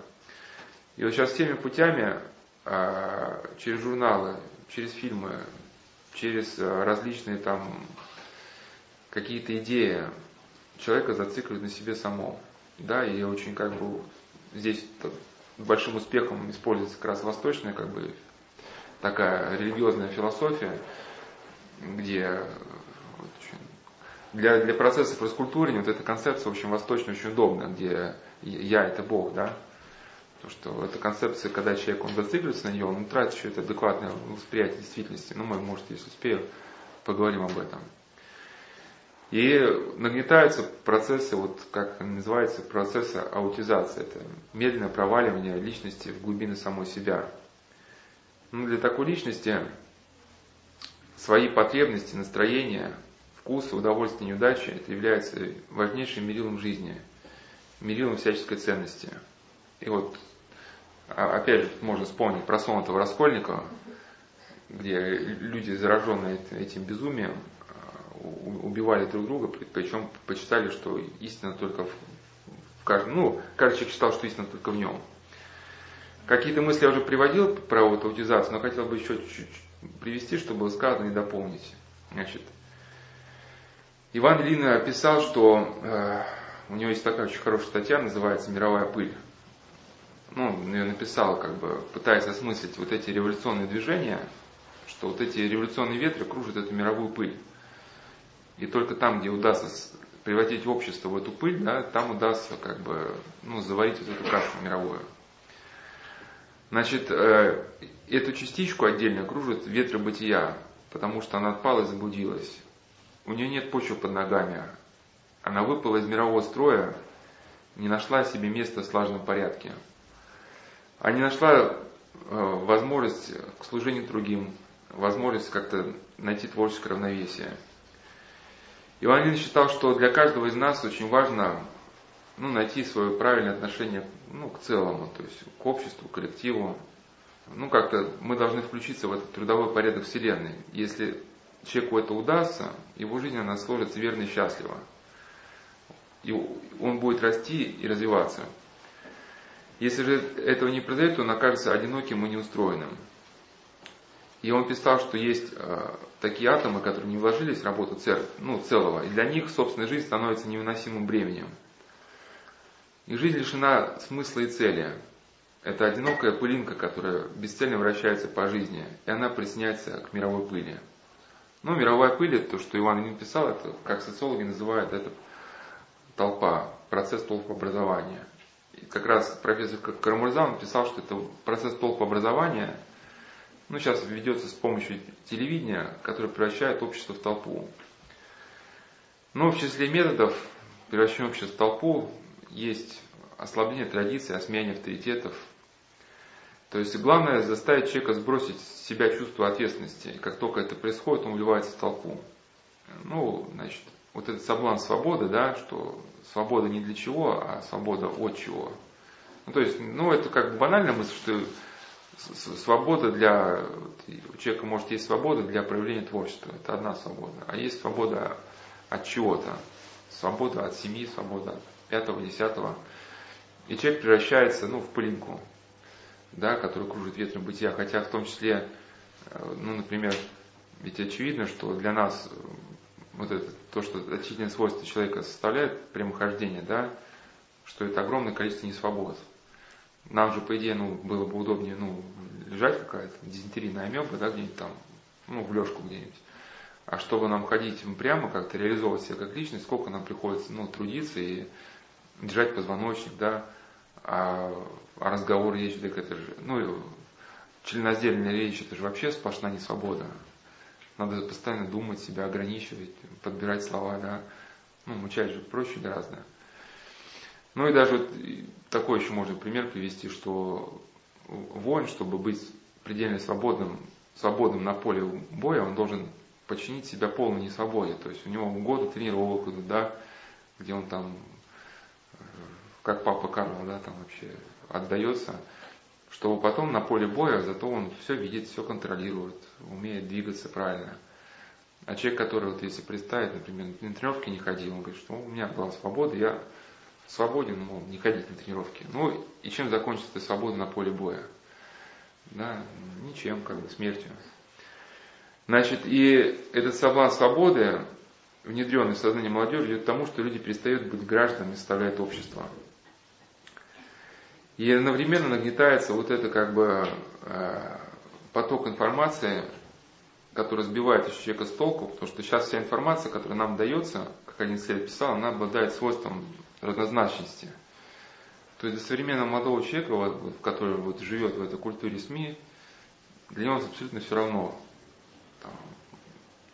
И вот сейчас всеми путями, а, через журналы, через фильмы, через а, различные там какие-то идеи, человека зацикливает на себе самом. Да, и очень как бы здесь большим успехом используется как раз восточная как бы такая религиозная философия, где для, для процессов раскультуривания вот эта концепция очень восточная, очень удобна, где я это Бог, да, Потому что эта концепция, когда человек он зацикливается на нее, он тратит еще это адекватное восприятие действительности. Ну, мы, может, если успею, поговорим об этом. И нагнетаются процессы, вот как называется, процессы аутизации. Это медленное проваливание личности в глубины самой себя. Ну, для такой личности свои потребности, настроения, вкусы, удовольствия, неудачи, это является важнейшим мерилом жизни, мерилом всяческой ценности. И вот опять же, можно вспомнить про Сонатова Раскольникова, где люди, зараженные этим безумием, а, убивали друг друга, причем почитали, что истина только в, в каждом, ну, каждый человек считал, что истина только в нем. Какие-то мысли я уже приводил про вот аутизацию, но хотел бы еще чуть-чуть привести, чтобы было сказано и дополнить. Значит, Иван Ильин описал, что э, у него есть такая очень хорошая статья, называется «Мировая пыль» ну, я написал, как бы, пытаясь осмыслить вот эти революционные движения, что вот эти революционные ветры кружат эту мировую пыль. И только там, где удастся превратить общество в эту пыль, да, там удастся как бы, ну, заварить вот эту кашу мировую. Значит, э, эту частичку отдельно кружат ветры бытия, потому что она отпала и заблудилась. У нее нет почвы под ногами. Она выпала из мирового строя, не нашла себе места в слаженном порядке а не нашла э, возможность к служению другим, возможность как-то найти творческое равновесие. Иван Ильин считал, что для каждого из нас очень важно ну, найти свое правильное отношение ну, к целому, то есть к обществу, к коллективу. Ну, как-то мы должны включиться в этот трудовой порядок Вселенной. Если человеку это удастся, его жизнь она сложится верно и счастливо. И он будет расти и развиваться. Если же этого не произойдет, он окажется одиноким и неустроенным. И он писал, что есть э, такие атомы, которые не вложились в работу цер, ну, целого, и для них собственная жизнь становится невыносимым бременем. Их жизнь лишена смысла и цели. Это одинокая пылинка, которая бесцельно вращается по жизни, и она присоединяется к мировой пыли. Ну, мировая пыль, это то, что Иван не писал, это, как социологи называют, это толпа, процесс толпообразования. И как раз профессор Карамурзан писал, что это процесс толпообразования, ну, сейчас ведется с помощью телевидения, который превращает общество в толпу. Но в числе методов превращения общества в толпу есть ослабление традиций, осмеяние авторитетов. То есть главное заставить человека сбросить с себя чувство ответственности. И как только это происходит, он вливается в толпу. Ну, значит, вот этот соблазн свободы, да, что свобода не для чего, а свобода от чего. Ну, то есть, ну, это как бы банальная мысль, что свобода для... У человека может есть свобода для проявления творчества. Это одна свобода. А есть свобода от чего-то. Свобода от семьи, свобода от пятого, десятого. И человек превращается ну, в пылинку, да, который кружит ветром бытия. Хотя в том числе, э, ну, например, ведь очевидно, что для нас э, вот это, то, что отличительное свойство человека составляет прямохождение, да, что это огромное количество несвобод. Нам же, по идее, ну, было бы удобнее, ну, лежать какая-то дизентерийная амеба, да, где-нибудь там, ну, в лёжку где-нибудь. А чтобы нам ходить прямо, как-то реализовывать себя как личность, сколько нам приходится, ну, трудиться и держать позвоночник, да, а, а разговор речь, так это же, ну, членоздельная речь, это же вообще сплошная несвобода. Надо постоянно думать, себя ограничивать, подбирать слова, да. Ну, мучать же проще гораздо. Ну и даже вот такой еще можно пример привести, что воин, чтобы быть предельно свободным, свободным на поле боя, он должен подчинить себя полной несвободе. То есть у него годы тренировок идут, да, где он там, э, как папа Карл, да, там вообще отдается, чтобы потом на поле боя, зато он все видит, все контролирует, умеет двигаться правильно. А человек, который, вот если представить, например, на тренировки не ходил, он говорит, что у меня была свобода, я свободен, мол, не ходить на тренировки. Ну, и чем закончится эта свобода на поле боя? Да, ничем, как бы, смертью. Значит, и этот соблазн свободы, внедренный в сознание молодежи, идет к тому, что люди перестают быть гражданами, составляют общество. И одновременно нагнетается вот это как бы э, поток информации, который сбивает еще человека с толку, потому что сейчас вся информация, которая нам дается, как один исследователь писал, она обладает свойством разнозначности. То есть для современного молодого человека, который вот живет в этой культуре СМИ, для него абсолютно все равно,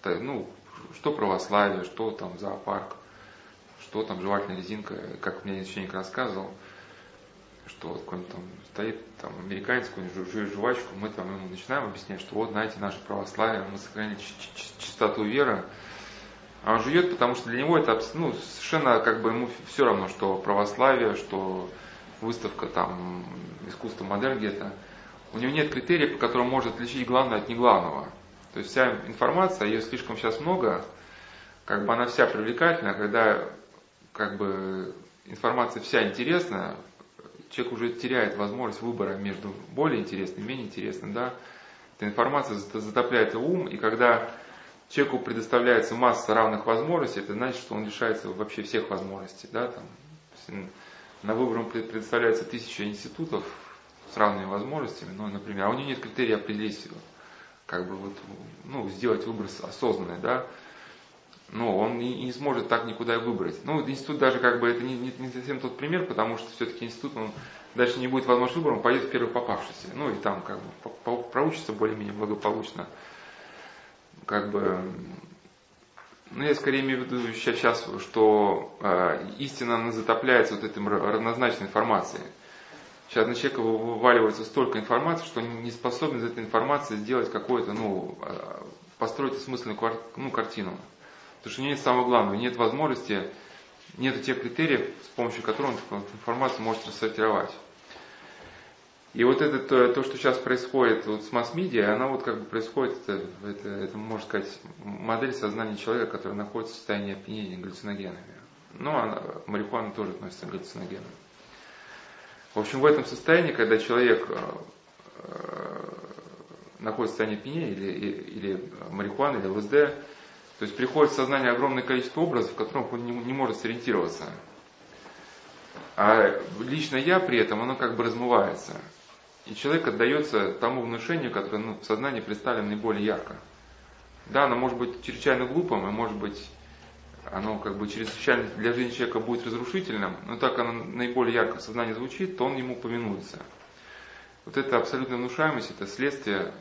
там, ну, что православие, что там зоопарк, что там жевательная резинка, как мне священник рассказывал, что вот какой-нибудь там стоит там американец, какой-нибудь жует жвачку, мы там ему начинаем объяснять, что вот, знаете, наше православие, мы сохраняем чистоту веры, а он жует, потому что для него это ну, совершенно как бы ему все равно, что православие, что выставка там искусство модерн где-то. У него нет критерия, по которым может отличить главное от неглавного. То есть вся информация, ее слишком сейчас много, как бы она вся привлекательна, когда как бы информация вся интересная, человек уже теряет возможность выбора между более интересным и менее интересным, да. Эта информация затопляет ум, и когда человеку предоставляется масса равных возможностей, это значит, что он лишается вообще всех возможностей. Да? Там, на выбор ему предоставляется тысяча институтов с равными возможностями, но, например, а у него нет критерия определить, как бы вот, ну, сделать выбор осознанный, да, но он не, не сможет так никуда выбрать. Ну, институт даже как бы это не, не, не совсем тот пример, потому что все-таки институт, он дальше не будет возможности выбора, он пойдет в первый попавшийся. Ну, и там как бы проучится более-менее благополучно как бы, ну я скорее имею в виду сейчас, что э, истина она затопляется вот этой равнозначной информацией. Сейчас на человека вываливается столько информации, что он не способен из этой информации сделать какое-то, ну, а, построить осмысленную ну, картину. Потому что нет самого главного, нет возможности, нет тех критериев, с помощью которых он информацию может рассортировать. И вот это то, то, что сейчас происходит вот с масс-медиа, она вот как бы происходит, это, это, это, можно сказать, модель сознания человека, который находится в состоянии опьянения галлюциногенами. Ну, а марихуана тоже относится к галлюциногенам. В общем, в этом состоянии, когда человек э, э, находится в состоянии опьянения, или, или, марихуана, или ЛСД, то есть приходит в сознание огромное количество образов, в которых он не, не может сориентироваться. А лично я при этом, оно как бы размывается. И человек отдается тому внушению, которое ну, в сознании представлено наиболее ярко. Да, оно может быть чрезвычайно глупым, и может быть оно как бы чрезвычайно для жизни человека будет разрушительным, но так оно наиболее ярко в сознании звучит, то он ему повинуется. Вот эта абсолютная внушаемость, это следствие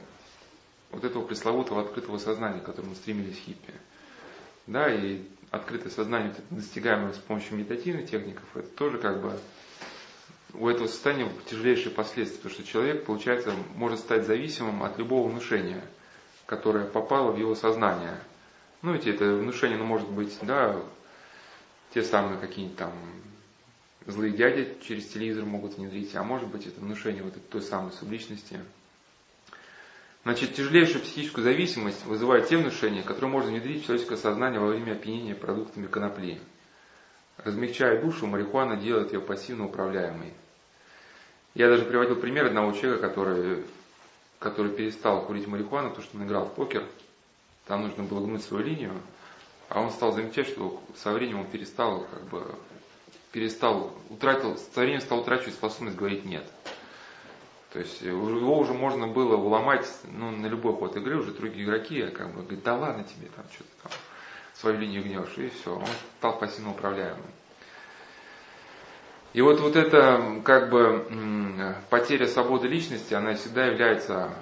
вот этого пресловутого открытого сознания, к которому стремились хиппи. Да, и открытое сознание, достигаемое с помощью медитативных техников, это тоже как бы у этого состояния тяжелейшие последствия, потому что человек, получается, может стать зависимым от любого внушения, которое попало в его сознание. Ну, ведь это внушение, ну, может быть, да, те самые какие-нибудь там злые дяди через телевизор могут внедрить, а может быть, это внушение вот этой той самой субличности. Значит, тяжелейшую психическую зависимость вызывает те внушения, которые можно внедрить в человеческое сознание во время опьянения продуктами конопли. Размягчая душу, марихуана делает ее пассивно управляемой. Я даже приводил пример одного человека, который, который перестал курить марихуану, потому что он играл в покер. Там нужно было гнуть свою линию. А он стал замечать, что со временем он перестал, как бы, перестал, утратил, со временем стал утрачивать способность говорить «нет». То есть его уже можно было уломать ну, на любой ход игры, уже другие игроки как бы говорят, да ладно тебе там что-то там свою линию гнешь, и все, он стал пассивно управляемым. И вот, вот эта как бы потеря свободы личности, она всегда является,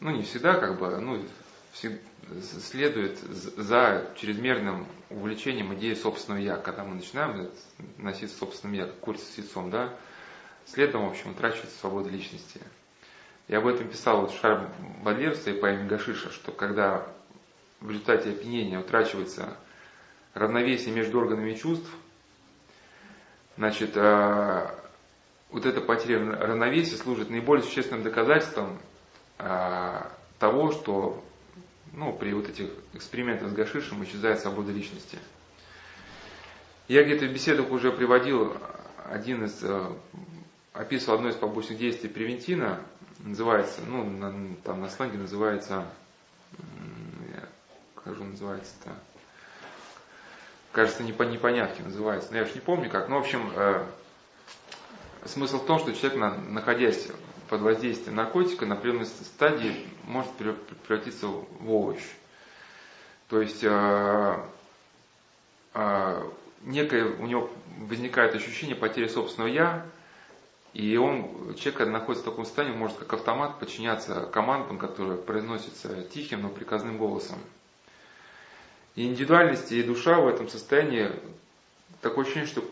ну не всегда как бы, ну следует за чрезмерным увлечением идеей собственного я, когда мы начинаем носить собственным я, как курица с яйцом, да, следом, в общем, утрачивается свобода личности. Я об этом писал вот Шар Бадлер в своей поэме Гашиша, что когда в результате опьянения утрачивается равновесие между органами чувств, Значит, э, вот эта потеря равновесия служит наиболее существенным доказательством э, того, что ну, при вот этих экспериментах с гашишем исчезает свобода личности. Я где-то в беседах уже приводил один из, э, описывал одно из побочных действий превентина, называется, ну, на, там на сленге называется, как же называется-то, кажется, непонятки называется, но я уж не помню как. Ну, в общем, э, смысл в том, что человек, находясь под воздействием наркотика, на определенной стадии может превратиться в овощ. То есть э, э, некое у него возникает ощущение потери собственного я, и он, человек, находится в таком состоянии, может как автомат подчиняться командам, которые произносятся тихим, но приказным голосом. И индивидуальность и душа в этом состоянии такое ощущение, что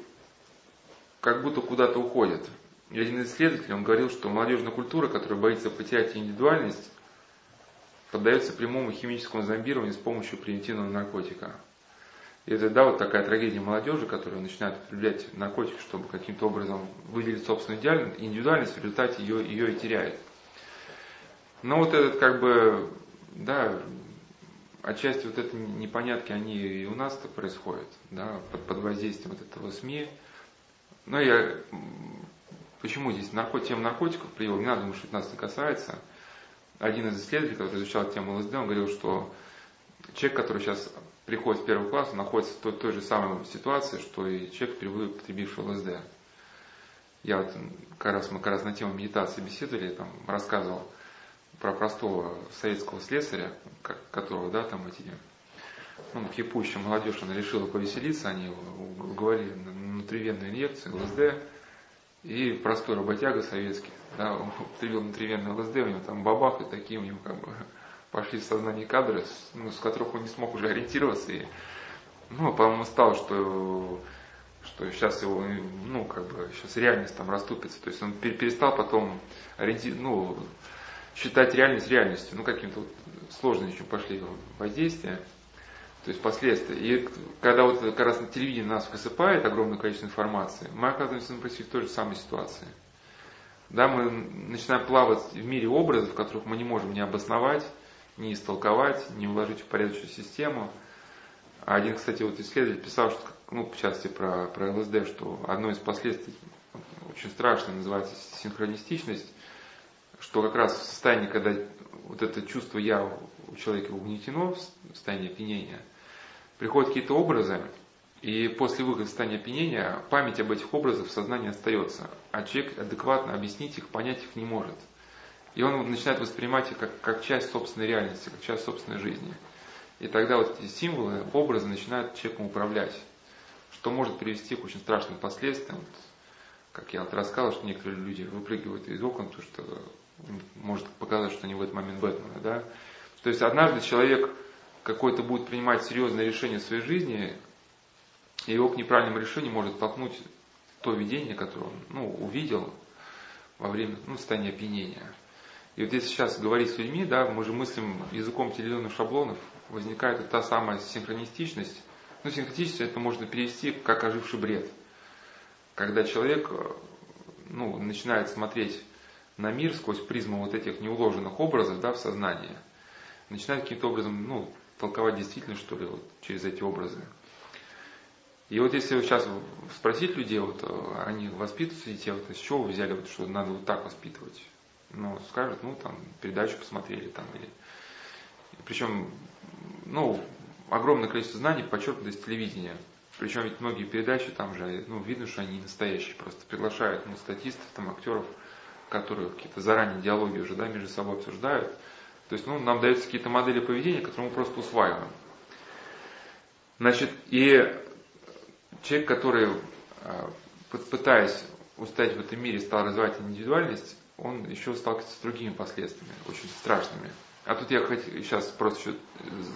как будто куда-то уходят. И один из исследователей, он говорил, что молодежная культура, которая боится потерять индивидуальность, поддается прямому химическому зомбированию с помощью примитивного наркотика. И да, вот такая трагедия молодежи, которая начинает употреблять наркотики, чтобы каким-то образом выделить собственную индивидуальность, в результате ее, ее и теряет. Но вот этот, как бы, да, отчасти вот эти непонятки, они и у нас-то происходят, да, под, под воздействием вот этого СМИ. Но я, почему здесь нарко, тема наркотиков привел, не надо думать, что это нас не касается. Один из исследователей, который изучал тему ЛСД, он говорил, что человек, который сейчас приходит в первый класс, находится в той, той же самой ситуации, что и человек, впервые потребивший ЛСД. Я вот, как раз, мы как раз на тему медитации беседовали, там рассказывал, про простого советского слесаря, которого, да, там эти, ну, кипущая молодежь, она решила повеселиться, они уговорили на внутривенную инъекцию, ЛСД, и простой работяга советский, да, он употребил внутривенную ЛСД, у него там бабах, и такие у него как бы пошли в сознание кадры, ну, с которых он не смог уже ориентироваться, и, ну, по-моему, стал, что что сейчас его, ну, как бы, сейчас реальность там раступится. То есть он перестал потом ориенти... ну, считать реальность реальностью, ну каким-то вот сложные еще пошли воздействия, то есть последствия. И когда вот как раз на телевидении нас высыпает огромное количество информации, мы оказываемся на в той же самой ситуации. Да, мы начинаем плавать в мире образов, которых мы не можем не обосновать, не истолковать, не уложить в порядочную систему. Один, кстати, вот исследователь писал, что, ну, в частности, про, про ЛСД, что одно из последствий очень страшное называется синхронистичность, что как раз в состоянии, когда вот это чувство «я» у человека угнетено, в состоянии опьянения, приходят какие-то образы, и после выхода в состояние опьянения память об этих образах в сознании остается, а человек адекватно объяснить их, понять их не может. И он начинает воспринимать их как, как часть собственной реальности, как часть собственной жизни. И тогда вот эти символы, образы начинают человеком управлять, что может привести к очень страшным последствиям. Вот, как я вот рассказал, что некоторые люди выпрыгивают из окон, потому что может показать, что они в этот момент Бэтмена. Да? То есть однажды человек какой-то будет принимать серьезное решение в своей жизни, и его к неправильному решению может толкнуть то видение, которое он ну, увидел во время ну, состояния опьянения. И вот если сейчас говорить с людьми, да, мы же мыслим языком телевизионных шаблонов, возникает вот та самая синхронистичность. Ну, синхронистичность это можно перевести как оживший бред. Когда человек ну, начинает смотреть на мир сквозь призму вот этих неуложенных образов да, в сознании, начинает каким-то образом ну, толковать действительно, что ли, вот, через эти образы. И вот если сейчас спросить людей, вот они воспитывают детей, вот из чего вы взяли, вот, что надо вот так воспитывать? Ну, скажут, ну, там, передачу посмотрели, там, или... Причем, ну, огромное количество знаний подчеркнуто из телевидения. Причем ведь многие передачи там же, ну, видно, что они настоящие, просто приглашают, ну, статистов, там, актеров, которые какие-то заранее диалоги уже, да, между собой обсуждают. То есть, ну, нам даются какие-то модели поведения, которые мы просто усваиваем. Значит, и человек, который, а, пытаясь устоять в этом мире, стал развивать индивидуальность, он еще сталкивается с другими последствиями, очень страшными. А тут я хоть, сейчас просто еще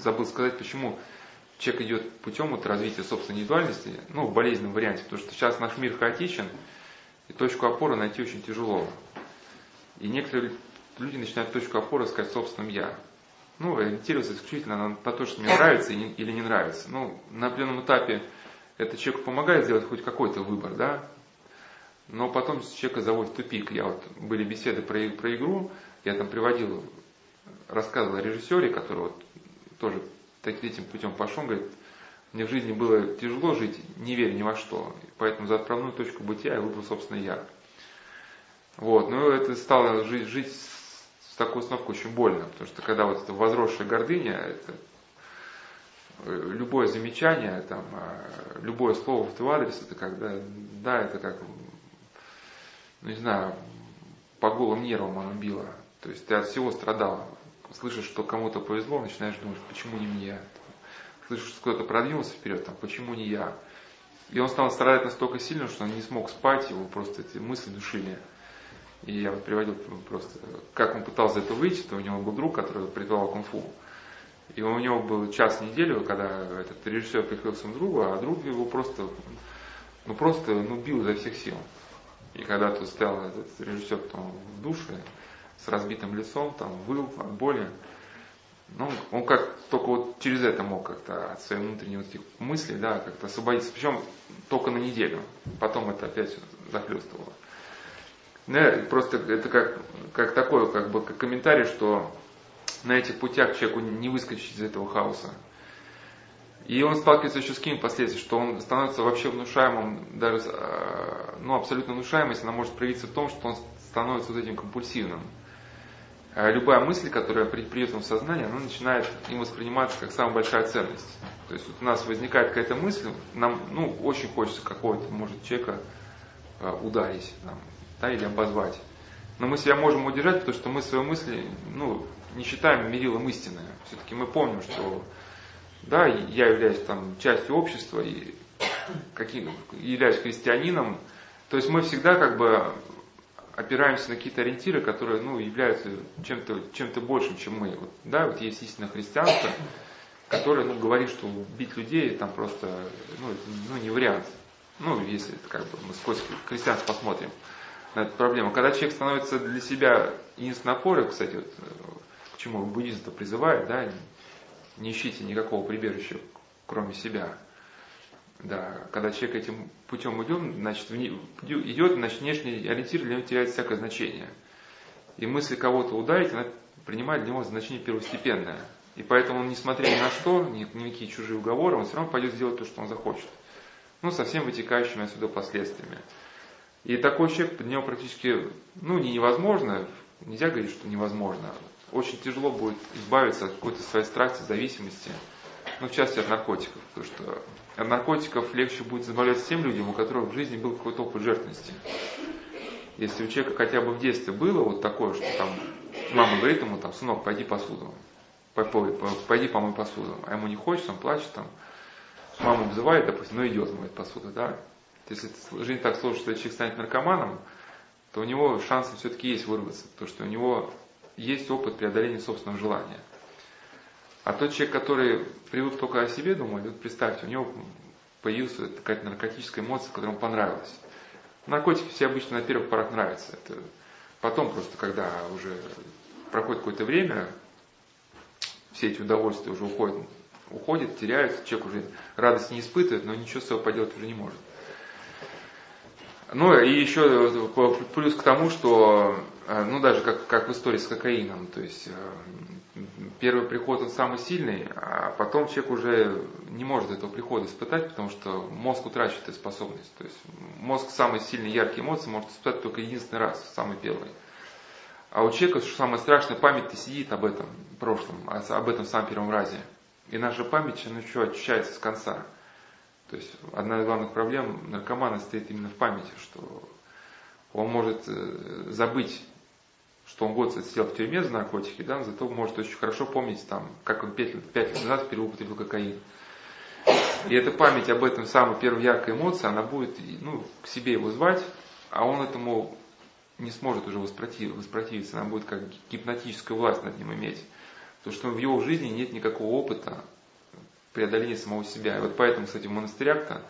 забыл сказать, почему человек идет путем вот развития собственной индивидуальности, ну, в болезненном варианте, потому что сейчас наш мир хаотичен, и точку опоры найти очень тяжело. И некоторые люди начинают точку опоры искать в собственном «я». Ну, ориентироваться исключительно на, на то, что мне нравится или не нравится. Ну, на определенном этапе это человеку помогает сделать хоть какой-то выбор, да, но потом человека заводит в тупик. Я вот, были беседы про, про игру, я там приводил, рассказывал о режиссере, который вот тоже этим путем пошел, говорит, мне в жизни было тяжело жить, не веря ни во что. Поэтому за отправную точку бытия я выбрал, собственно, я. Вот, но это стало жить, жить с такой установкой очень больно, потому что когда вот эта возросшая гордыня, это э, любое замечание, там, а, любое слово в твой адрес, это когда, да, это как ну, не знаю, по голым нервам оно било. То есть ты от всего страдал. Слышишь, что кому-то повезло, начинаешь думать, почему не мне? Слышишь, что кто-то продвинулся вперед, там, почему не я? И он стал страдать настолько сильно, что он не смог спать, его просто эти мысли душили. И я вот приводил просто, как он пытался это выйти, то у него был друг, который преподавал кунг-фу. И у него был час в неделю, когда этот режиссер приходил к своему другу, а друг его просто, ну просто, ну бил изо всех сил. И когда тут стоял этот режиссер там, в душе с разбитым лицом, там выл от боли, ну, он как только вот через это мог как-то от вот этих мыслей, да, как-то освободиться. Причем только на неделю. Потом это опять захлестывало. Да, ну, просто это как, как такой как бы как комментарий, что на этих путях человеку не выскочить из этого хаоса. И он сталкивается еще с какими последствиями, что он становится вообще внушаемым, даже, э, ну, абсолютно внушаемость, она может проявиться в том, что он становится вот этим компульсивным. А любая мысль, которая придет в сознание, она начинает им восприниматься как самая большая ценность. То есть вот у нас возникает какая-то мысль, нам ну, очень хочется какого-то, может, человека э, ударить там, да, или обозвать. Но мы себя можем удержать, потому что мы свои мысли ну, не считаем мерилом истины. Все-таки мы помним, что да, я являюсь там частью общества и каким, являюсь христианином, то есть мы всегда как бы опираемся на какие-то ориентиры, которые ну, являются чем-то чем большим, чем мы. Вот, да, вот есть истинное христианство, которое ну, говорит, что бить людей там просто ну, ну, не вариант. Ну, если как бы мы сквозь христианство посмотрим на эту проблему. Когда человек становится для себя единственной опорой, кстати, вот, к чему буддизм призывает, да, не ищите никакого прибежища, кроме себя. Да, когда человек этим путем идет, значит, идет, значит, внешний ориентир для него теряет всякое значение. И мысли кого-то ударить, она принимает для него значение первостепенное. И поэтому он, несмотря ни на что, ни, ни на какие чужие уговоры, он все равно пойдет сделать то, что он захочет. Ну, со всеми вытекающими отсюда последствиями. И такой человек, для него практически, ну, не невозможно, нельзя говорить, что невозможно, очень тяжело будет избавиться от какой-то своей страсти, зависимости, ну, в частности, от наркотиков. Потому что от наркотиков легче будет избавляться тем людям, у которых в жизни был какой-то опыт жертвенности. Если у человека хотя бы в детстве было вот такое, что там мама говорит ему, там, сынок, пойди посуду, пойди помой посуду. А ему не хочется, он плачет там. Мама вызывает, допустим, ну идет моет посуду, да. Если жизнь так сложится, что человек станет наркоманом, то у него шансы все-таки есть вырваться, потому что у него есть опыт преодоления собственного желания. А тот человек, который привык только о себе думать, вот представьте, у него появилась какая-то наркотическая эмоция, которая ему понравилась. Наркотики все обычно на первых порах нравятся. Это потом просто, когда уже проходит какое-то время, все эти удовольствия уже уходят, уходят, теряются, человек уже радость не испытывает, но ничего с собой поделать уже не может. Ну и еще плюс к тому, что, ну даже как, как в истории с кокаином, то есть э, первый приход он самый сильный, а потом человек уже не может этого прихода испытать, потому что мозг утрачивает эту способность. То есть мозг самые сильные яркие эмоции может испытать только единственный раз, самый первый. А у человека, что самое страшное, память-то сидит об этом прошлом, об этом самом первом разе. И наша память, ну что, очищается с конца. То есть одна из главных проблем наркомана стоит именно в памяти, что он может э, забыть, что он год сидел в тюрьме за наркотики, да, зато может очень хорошо помнить, там, как он пять лет, пять лет назад переупотребил кокаин. И эта память об этом самой первой яркой эмоции, она будет ну, к себе его звать, а он этому не сможет уже воспротивиться, она будет как гипнотическую власть над ним иметь. Потому что в его жизни нет никакого опыта преодоления самого себя. И вот поэтому, кстати, в монастырях-то,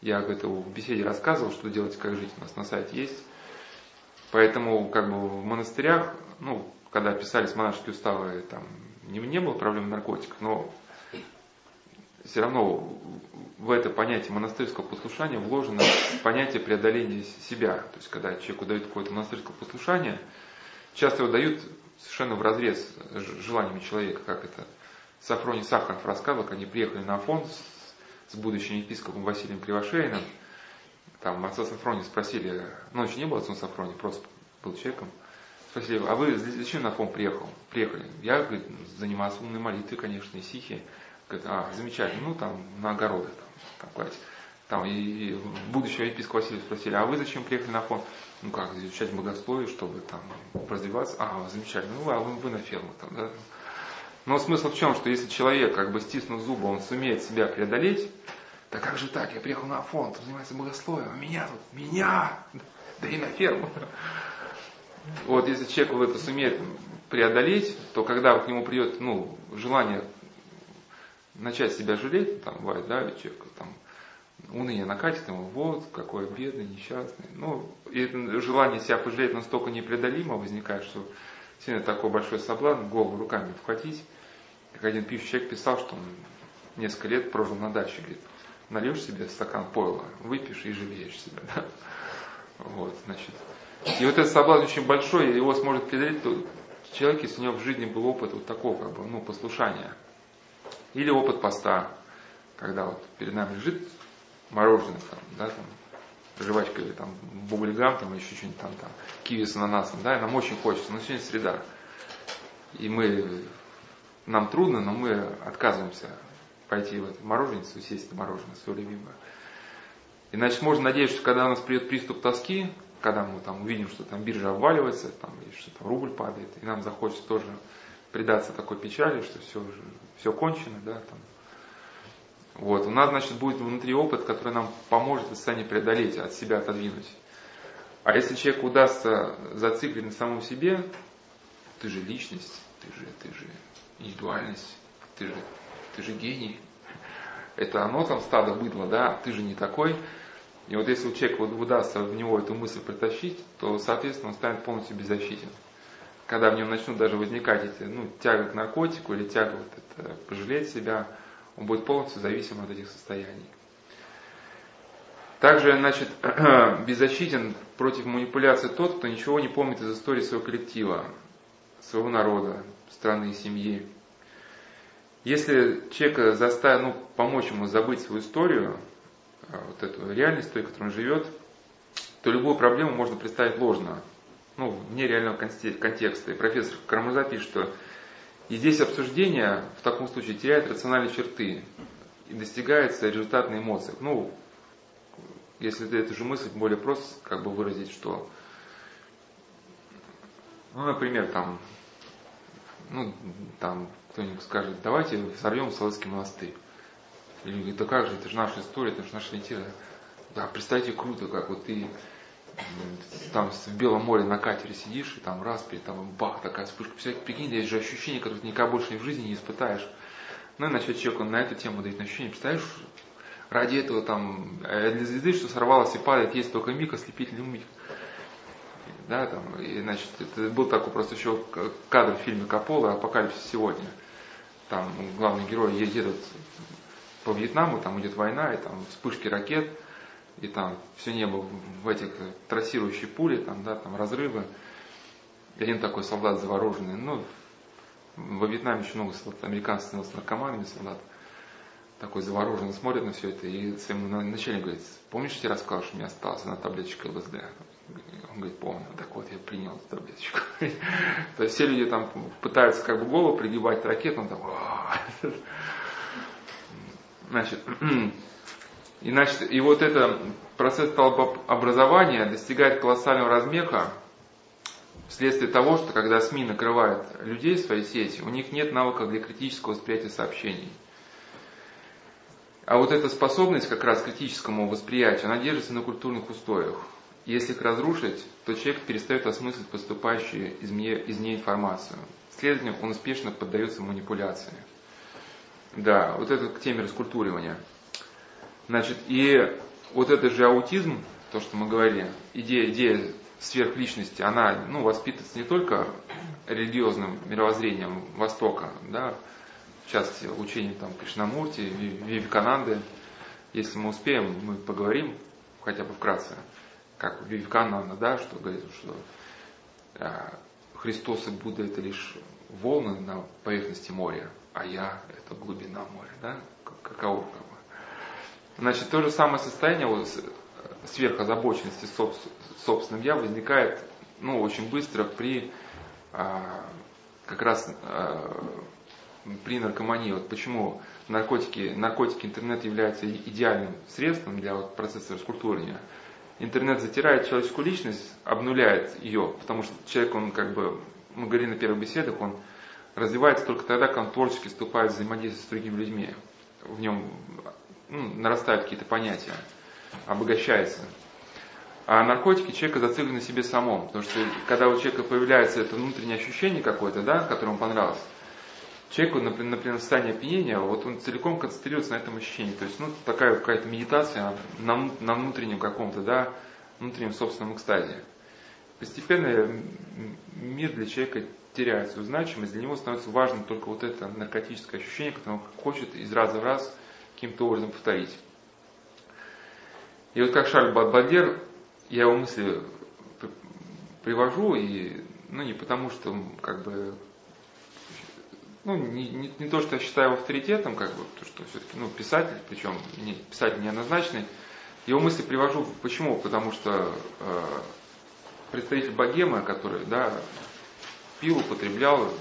я это в беседе рассказывал, что делать, как жить, у нас на сайте есть. Поэтому как бы в монастырях, ну, когда писались монашеские уставы, там не, не было проблем наркотиков, но все равно в это понятие монастырского послушания вложено понятие преодоления себя. То есть, когда человеку дают какое-то монастырское послушание, часто его дают совершенно в разрез с желаниями человека, как это Сафроний Сахаров рассказывал, как они приехали на Афон с, с будущим епископом Василием Кривошеиным. Там отца Сафрония спросили, ну еще не был отцом Сафрония, просто был человеком. Спросили, а вы зачем на Афон приехал? приехали? Я, говорит, заниматься умной молитвой, конечно, и сихи. Говорит, а, замечательно, ну там на огороды там, там класть. Там и, и будущего епископа Василия спросили, а вы зачем приехали на фон? Ну как, изучать богословие, чтобы там развиваться. А, замечательно, ну а вы, вы на ферму там, да? Но смысл в чем, что если человек, как бы стиснув зубы, он сумеет себя преодолеть, да как же так, я приехал на фонд, занимается богословием, а меня тут, меня, да и на ферму. Вот если человек вот это сумеет преодолеть, то когда к нему придет ну, желание начать себя жалеть, там бывает, да, человек там уныние накатит ему, вот, какой бедный, несчастный. Ну, и желание себя пожалеть настолько непреодолимо возникает, что сильно такой большой соблазн голову руками вхватить. Как один пьющий человек писал, что он несколько лет прожил на даче, говорит, нальешь себе стакан пойла, выпьешь и жалеешь себя. Да? Вот, значит. И вот этот соблазн очень большой, его сможет преодолеть то человек, если у него в жизни был опыт вот такого, как бы, ну, послушания. Или опыт поста, когда вот перед нами лежит мороженое, там, да, там, жвачка или там бублигам, там еще что-нибудь там, там, киви с ананасом, да, и нам очень хочется, но сегодня среда. И мы, нам трудно, но мы отказываемся пойти в эту мороженицу, сесть на мороженое, свое любимое. Иначе можно надеяться, что когда у нас придет приступ тоски, когда мы там увидим, что там биржа обваливается, там, или что там рубль падает, и нам захочется тоже предаться такой печали, что все все кончено, да, там. Вот, у нас, значит, будет внутри опыт, который нам поможет это состояние преодолеть, от себя отодвинуть. А если человеку удастся зациклить на самом себе, ты же личность, ты же, ты же индивидуальность, ты же, ты же гений. Это оно там стадо быдло, да, ты же не такой. И вот если у человека удастся в него эту мысль притащить, то, соответственно, он станет полностью беззащитен когда в нем начнут даже возникать эти, ну, тяга к наркотику или тяга вот это, пожалеть себя, он будет полностью зависим от этих состояний. Также, значит, <clears throat> беззащитен против манипуляции тот, кто ничего не помнит из истории своего коллектива, своего народа, страны и семьи. Если человека заставить, ну, помочь ему забыть свою историю, а, вот эту реальность, той, в которой он живет, то любую проблему можно представить ложно ну, вне реального контекста. И профессор Карамурза пишет, что и здесь обсуждение в таком случае теряет рациональные черты и достигается результат на эмоциях. Ну, если эту же мысль более просто как бы выразить, что, ну, например, там, ну, там кто-нибудь скажет, давайте взорвем Соловецкий монастырь. Или говорит, да как же, это же наша история, это же наша литература. Да, представьте, круто, как вот ты там в Белом море на катере сидишь, и там раз, перед там бах, такая вспышка. Представляете, прикинь, есть же ощущение, которое ты никогда больше в жизни не испытаешь. Ну и начать человек он на эту тему дает ощущение. Представляешь, ради этого там, э, для звезды, что сорвалось и падает, есть только миг, ослепительный миг. Да, там, и, значит, это был такой просто еще кадр в фильме Капола «Апокалипсис сегодня». Там главный герой едет по Вьетнаму, там идет война, и там вспышки ракет – и там все небо в этих трассирующие пули, там, да, там разрывы. И один такой солдат завороженный. Ну, во Вьетнаме еще много солдат, американцев становился наркоманами солдат. Такой завороженный смотрит на все это и своему начальнику говорит, помнишь, я тебе рассказал, что у меня осталось на таблеточка ЛСД? Он говорит, помню. Так вот, я принял эту таблеточку. <laughs> То есть все люди там пытаются как бы голову пригибать ракету, он там, значит, <clears throat> и, значит, и вот этот процесс толпообразования достигает колоссального размеха вследствие того, что когда СМИ накрывают людей в своей сети, у них нет навыков для критического восприятия сообщений. А вот эта способность как раз к критическому восприятию, она держится на культурных устоях. Если их разрушить, то человек перестает осмыслить поступающую из из нее информацию. Следовательно, он успешно поддается манипуляции. Да, вот это к теме раскультуривания. Значит, и вот это же аутизм, то, что мы говорили, идея, идея сверхличности, она ну, воспитывается не только религиозным мировоззрением Востока, да, в частности, учением там, Кришнамурти, Вивикананды. Если мы успеем, мы поговорим хотя бы вкратце, как Вивикананда, да, что говорит, что э, Христос и Будда это лишь волны на поверхности моря, а я это глубина моря, да, каково, Значит, то же самое состояние вот, сверхозабоченности собственным я возникает ну, очень быстро при а, как раз а, при наркомании. Вот почему наркотики, наркотики, интернет является идеальным средством для вот, процесса раскультуривания. Интернет затирает человеческую личность, обнуляет ее, потому что человек, он как бы, мы говорили на первых беседах, он развивается только тогда, когда он творчески вступает в взаимодействие с другими людьми. В нем ну, нарастают какие-то понятия, обогащается. А наркотики человека зациклены на себе самом. Потому что когда у человека появляется это внутреннее ощущение какое-то, да, которое ему понравилось, человеку, например, например, состояние опьянения, вот он целиком концентрируется на этом ощущении. То есть, ну, такая какая-то медитация на, на внутреннем каком-то, да, внутреннем собственном экстазе. Постепенно мир для человека теряет свою значимость, для него становится важным только вот это наркотическое ощущение, которое он хочет из раза в раз каким-то образом повторить. И вот как Шарль Бадбадер, я его мысли привожу, и, ну, не потому что, как бы, ну, не, не, не то, что я считаю авторитетом, как бы, то, что все-таки, ну, писатель, причем не, писатель неоднозначный, его мысли привожу, почему? Потому что э, представитель богемы, который, да, пил, употреблял,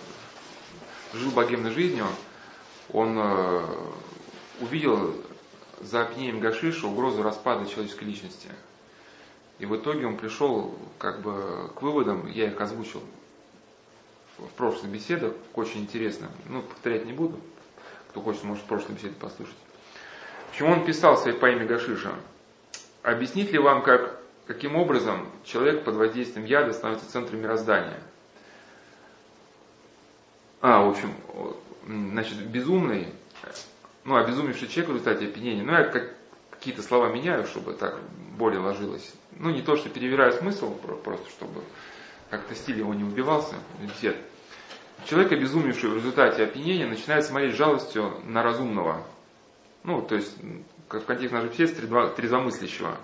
жил богемной жизнью, он э, увидел за опьянением Гашиша угрозу распада человеческой личности. И в итоге он пришел как бы к выводам, я их озвучил в прошлых беседах, очень интересно. Ну, повторять не буду. Кто хочет, может в прошлой беседе послушать. Почему он писал своей поэме Гашиша? Объяснить ли вам, как, каким образом человек под воздействием яда становится центром мироздания? А, в общем, значит, безумный ну, обезумевший человек в результате опьянения, ну, я как, какие-то слова меняю, чтобы так более ложилось. Ну, не то, что перевираю смысл, просто чтобы как-то стиль его не убивался, бесед. Человек, обезумевший в результате опьянения, начинает смотреть жалостью на разумного. Ну, то есть, как в контексте нашей беседы, трезвомыслящего.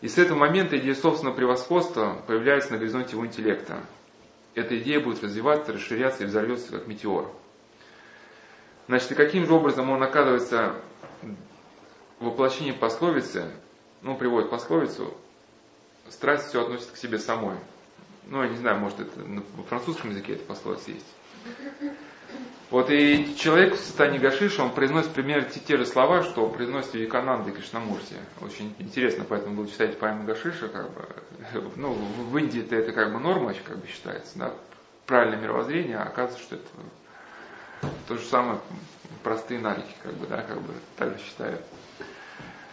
И с этого момента идея собственного превосходства появляется на горизонте его интеллекта. Эта идея будет развиваться, расширяться и взорвется, как метеор. Значит, и каким же образом он оказывается воплощением пословицы, ну, приводит пословицу, страсть все относит к себе самой. Ну, я не знаю, может, это во французском языке эта пословица есть. Вот и человек в состоянии Гашиша, он произносит примерно те, те же слова, что произносит Викананда и Кришнамурти. Очень интересно, поэтому буду читать поэму Гашиша, как бы. <laughs> Ну, в Индии это, это как бы норма, как бы считается, да, правильное мировоззрение, а оказывается, что это то же самое простые нарики, как бы, да, как бы так же считают.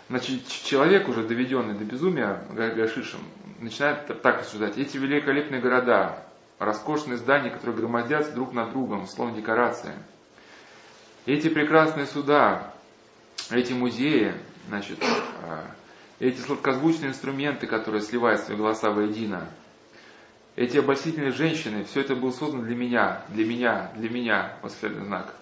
Значит, человек, уже доведенный до безумия Гашишем, начинает так рассуждать. Эти великолепные города, роскошные здания, которые громоздятся друг над другом, словно декорация. Эти прекрасные суда, эти музеи, значит, а, эти сладкозвучные инструменты, которые сливают свои голоса воедино, эти обольстительные женщины, все это было создано для меня, для меня, для меня, восклицательный знак.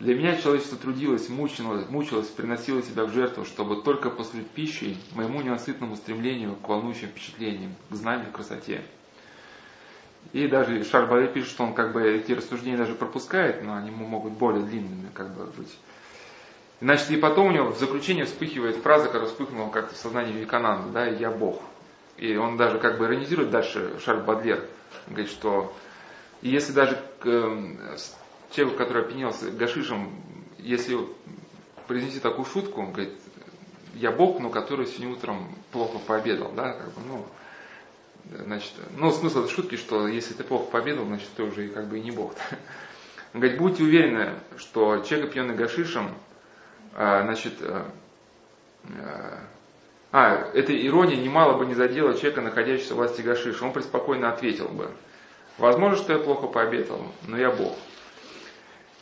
Для меня человечество трудилось, мучилось, мучилось, приносило себя в жертву, чтобы только послужить пищей моему ненасытному стремлению к волнующим впечатлениям, к знанию, к красоте. И даже Шарбаде пишет, что он как бы эти рассуждения даже пропускает, но они могут более длинными как бы быть. Значит, и потом у него в заключение вспыхивает фраза, которая вспыхнула как-то в сознании Викананда, да, «Я Бог». И он даже как бы иронизирует дальше Шарль Бадлер. Говорит, что если даже эм, человек, который опьянелся гашишем, если произнести такую шутку, он говорит, я Бог, но который сегодня утром плохо пообедал, да, как бы, ну, значит, ну, смысл этой шутки, что если ты плохо пообедал, значит, ты уже как бы и не Бог. Он говорит, будьте уверены, что человек, опьяненный гашишем, а, значит, а, а, эта ирония немало бы не задела человека, находящегося в власти Гашиша. Он преспокойно ответил бы, возможно, что я плохо пообедал, но я Бог.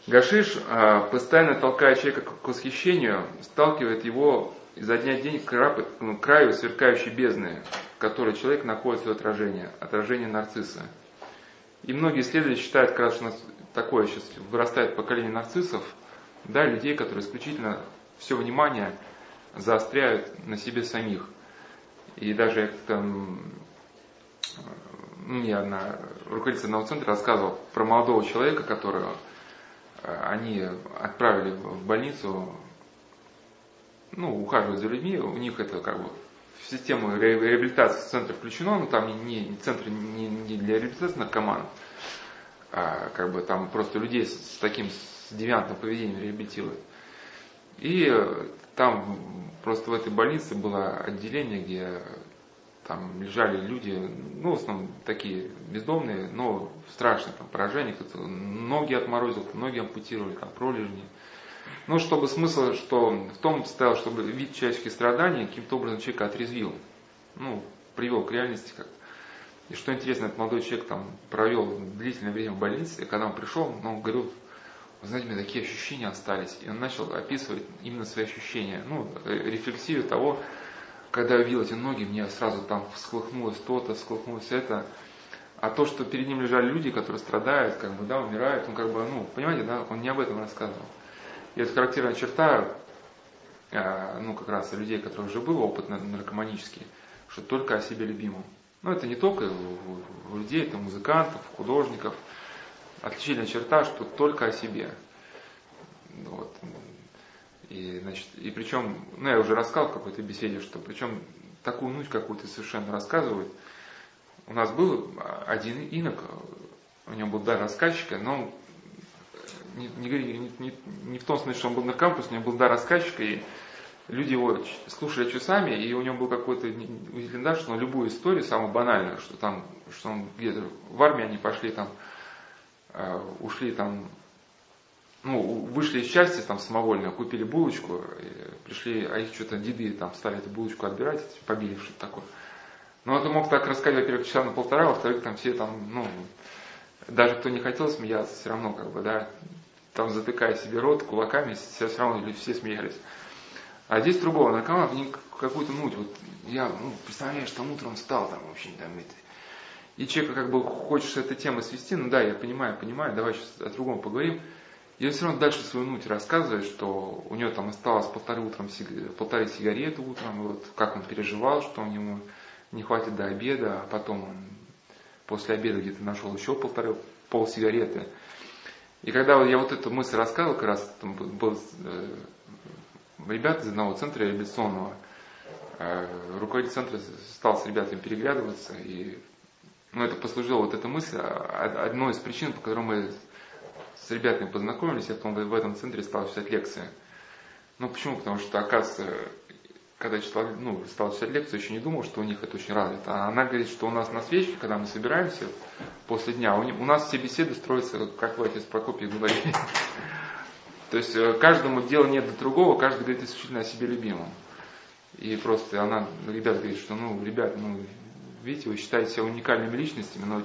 Гашиш, а, постоянно толкая человека к восхищению, сталкивает его изо дня в день к ну, краю сверкающей бездны, в которой человек находит свое отражение, отражение нарцисса. И многие исследователи считают, как раз, у нас такое сейчас вырастает поколение нарциссов, да, людей, которые исключительно все внимание заостряют на себе самих. И даже там, мне одна руководитель одного центра рассказывал про молодого человека, которого э, они отправили в больницу, ну, ухаживать за людьми, у них это как бы в систему реабилитации центра включено, но там не, не центр не, не для реабилитации наркоманов, а как бы там просто людей с, с таким с девиантным поведением реабилитируют. И там просто в этой больнице было отделение, где там лежали люди, ну, в основном такие бездомные, но страшные там поражения, кто-то ноги отморозил, ноги ампутировали, там пролежни. Ну, чтобы смысл, что в том стоял, чтобы вид человеческих страданий каким-то образом человека отрезвил, ну, привел к реальности как И что интересно, этот молодой человек там провел длительное время в больнице, и когда он пришел, ну, он говорил, вы знаете, у меня такие ощущения остались. И он начал описывать именно свои ощущения, ну, рефлексию того, когда я видел эти ноги, мне сразу там всколыхнулось то-то, всколыхнулось это. А то, что перед ним лежали люди, которые страдают, как бы, да, умирают, он как бы, ну, понимаете, да, он не об этом рассказывал. И это характерная черта, а, ну, как раз людей, которых уже был опыт наркоманический, что только о себе любимом. Ну, это не только у, у людей, это музыкантов, художников – отличительная черта, что только о себе. Вот. И, значит, и причем, ну я уже рассказал в какой-то беседе, что причем такую нуть какую-то совершенно рассказывают. У нас был один инок, у него был дар рассказчика, но не, не, не, не в том смысле, что он был на кампусе, у него был дар рассказчика, и люди его слушали часами, и у него был какой-то удивительный дар, что он любую историю, самую банальную, что там, что он где-то в армии они пошли там Э, ушли там, ну, вышли из части там самовольно, купили булочку, пришли, а их что-то деды там стали эту булочку отбирать, побили что-то такое. Но это мог так рассказать, во-первых, часа на полтора, во-вторых, там все там, ну, даже кто не хотел смеяться, все равно как бы, да, там затыкая себе рот кулаками, все, все равно все смеялись. А здесь другого наркомана, какую-то муть. Вот я, ну, представляешь, там утром встал, там вообще там это, и человек как бы хочешь этой темы свести, ну да, я понимаю, понимаю, давай сейчас о другом поговорим. Он все равно дальше свою нуть рассказывает, что у него там осталось полторы, утром, полторы сигареты утром, и вот как он переживал, что у него не хватит до обеда, а потом он после обеда где-то нашел еще полторы, пол сигареты. И когда я вот эту мысль рассказывал, как раз там был э, ребята из одного центра реабилитационного, э, руководитель центра стал с ребятами переглядываться, и ну, это послужило, вот эта мысль, а, одной из причин, по которой мы с ребятами познакомились, я потом в этом центре стал читать лекции. Ну, почему? Потому что, оказывается, когда читал, ну, стал читать лекцию, еще не думал, что у них это очень развито. А она говорит, что у нас на свечке, когда мы собираемся после дня, у, нас все беседы строятся, как вы, отец Прокопий, говорили. <laughs> То есть э, каждому дело нет до другого, каждый говорит исключительно о себе любимом. И просто она, ребят, говорит, что, ну, ребят, ну, видите, вы считаете себя уникальными личностями, но,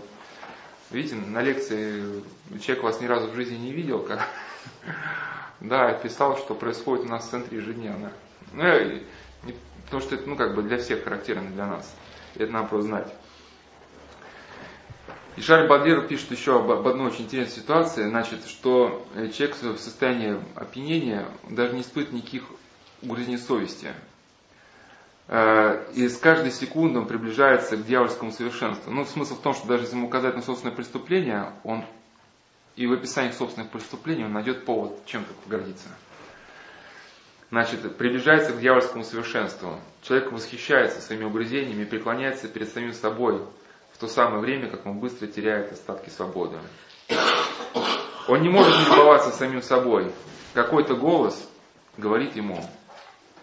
видите, на лекции человек вас ни разу в жизни не видел, как, <laughs> да, писал, что происходит у нас в центре ежедневно. Ну, я, не, потому что это, ну, как бы для всех характерно, для нас. И это надо просто знать. И Шарль Бадлер пишет еще об, об одной очень интересной ситуации, значит, что человек в состоянии опьянения даже не испытывает никаких угрызений совести. Э, и с каждой секундой он приближается к дьявольскому совершенству. Ну, смысл в том, что даже если ему указать на собственное преступление, он и в описании собственных преступлений он найдет повод чем-то гордиться. Значит, приближается к дьявольскому совершенству. Человек восхищается своими угрызениями преклоняется перед самим собой в то самое время, как он быстро теряет остатки свободы. Он не может не любоваться самим собой. Какой-то голос говорит ему,